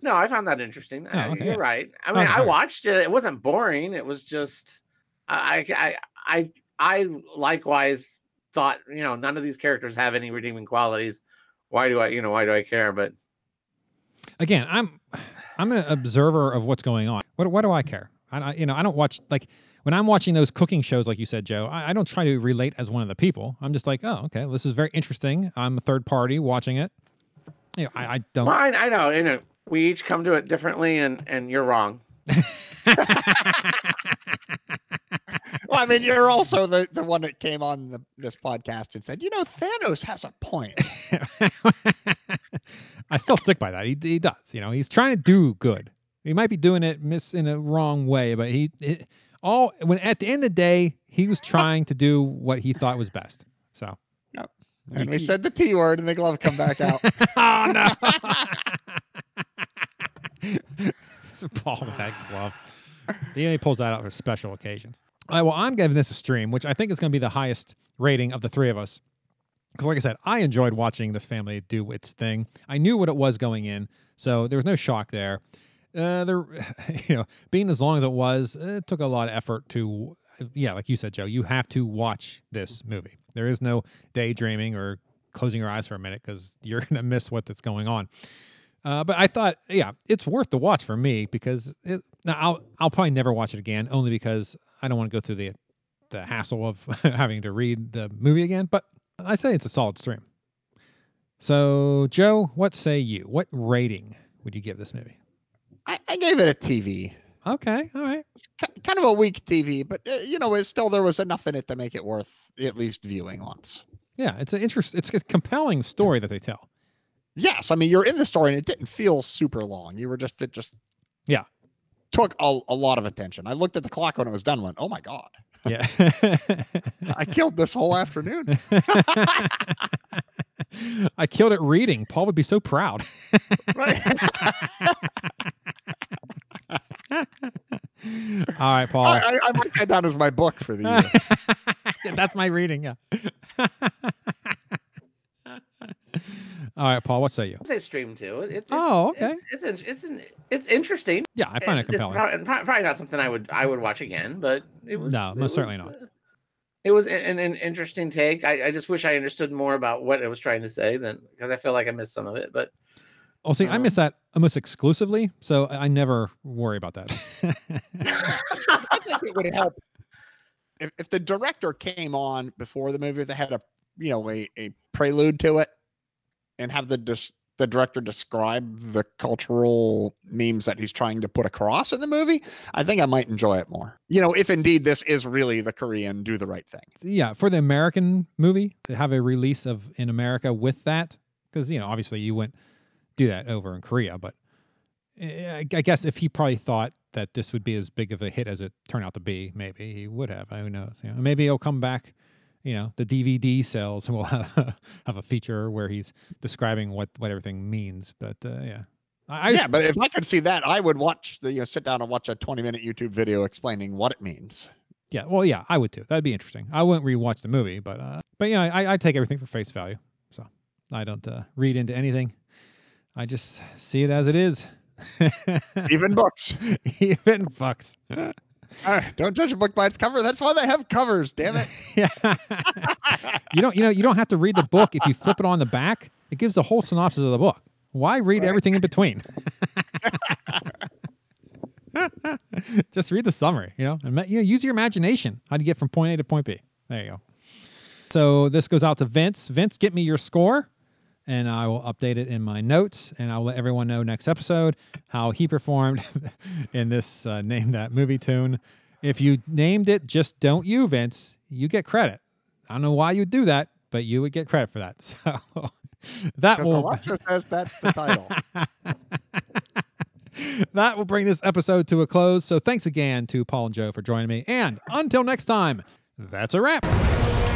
C: No, I found that interesting.
F: Oh, okay,
C: You're right. I oh, mean,
F: Okay,
C: I watched it. It wasn't boring. It was just, I, I, I, I likewise thought, you know, none of these characters have any redeeming qualities. Why do I, you know, why do I care? But
F: Again, I'm I'm an observer of what's going on. What what do I care? I, you know I don't watch like when I'm watching those cooking shows, like you said, Joe. I, I don't try to relate as one of the people. I'm just like, oh, okay, this is very interesting. I'm a third party watching it. You know, I, I don't.
C: well, I, I know, you know, we each come to it differently, and and you're wrong.
H: Well, I mean, you're also the, the one that came on the, this podcast and said, you know, Thanos has a point.
F: I still stick by that. He he does. You know, he's trying to do good. He might be doing it miss in a wrong way, but he it, all when at the end of the day, he was trying to do what he thought was best. So.
H: And we said the T word and the glove come back out.
F: oh no! It's Paul with that glove. He only pulls that out for special occasions. All right, well, I'm giving this a stream, which I think is going to be the highest rating of the three of us. Because, like I said, I enjoyed watching this family do its thing. I knew what it was going in, so there was no shock there. Uh, there, you know, being as long as it was, it took a lot of effort to. Yeah, like you said, Joe, you have to watch this movie. There is no daydreaming or closing your eyes for a minute because you're going to miss what that's going on. Uh, but I thought, yeah, it's worth the watch for me because it, now I'll I'll probably never watch it again, only because I don't want to go through the the hassle of having to read the movie again. But I say it's a solid stream. So, Joe, what say you? What rating would you give this movie?
H: I, I gave it a TV.
F: Okay, all right.
H: Ki- Kind of a weak TV, but uh, you know, it's still there was enough in it to make it worth at least viewing once.
F: Yeah, it's an interest. It's a compelling story that they tell.
H: Yes, I mean you're in the story and it didn't feel super long. You were just it just
F: Yeah.
H: took a, a lot of attention. I looked at the clock when it was done. Went, oh my god,
F: Yeah.
H: I killed this whole afternoon.
F: I killed it reading. Paul would be so proud.
H: Right.
F: All right, Paul.
H: I, I, I marked that down as my book for the year.
F: That's my reading. Yeah. All right, Paul. What say you?
C: I'd say stream too. It, it's,
F: Oh, okay.
C: It's it's it's, an- it's interesting.
F: Yeah, I find
C: it's,
F: it compelling.
C: It's probably, pro- probably not something I would I would watch again, but it was
F: No,
C: it
F: most certainly
C: was,
F: not.
C: uh, It was an, an interesting take. I, I just wish I understood more about what it was trying to say, then because I feel like I missed some of it. But
F: Oh, see, I
C: Um,
F: miss that almost exclusively, so I I never worry about that.
H: I think it would help if, if the director came on before the movie. They had a you know a, a prelude to it, and have the dis, the director describe the cultural memes that he's trying to put across in the movie. I think I might enjoy it more. You know, if indeed this is really the Korean do the right thing.
F: yeah, for the American movie to have a release of in America with that, because you know, obviously you wouldn't do that over in Korea, but eh, I guess if he probably thought that this would be as big of a hit as it turned out to be, maybe he would have. Who knows? You know, maybe he'll come back. You know, the DVD sales will have, have a feature where he's describing what what everything means. But uh, yeah, I, I
H: yeah, but if I could see that, I would watch the you know sit down and watch a twenty minute YouTube video explaining what it means.
F: Yeah, well, yeah, I would too. That'd be interesting. I wouldn't rewatch the movie, but uh, but yeah, I, I take everything for face value. So I don't uh, read into anything. I just see it as it is.
H: Even books.
F: Even fucks.
H: Right, don't judge a book by its cover. That's why they have covers. Damn it.
F: yeah. you don't you know you don't have to read the book if you flip it on the back. It gives the whole synopsis of the book. Why read everything in between? Just read the summary, you know, and you know, use your imagination. How do you get from point A to point B? There you go. So this goes out to Vince. Vince, get me your score, and I will update it in my notes, and I'll let everyone know next episode how he performed in this uh, name that movie tune. If you named it, just don't you, Vince, you get credit. I don't know why you do that, but you would get credit for that. So that will
H: Alexa says that's the title.
F: that will bring this episode to a close. So thanks again to Paul and Joe for joining me. And until next time, that's a wrap.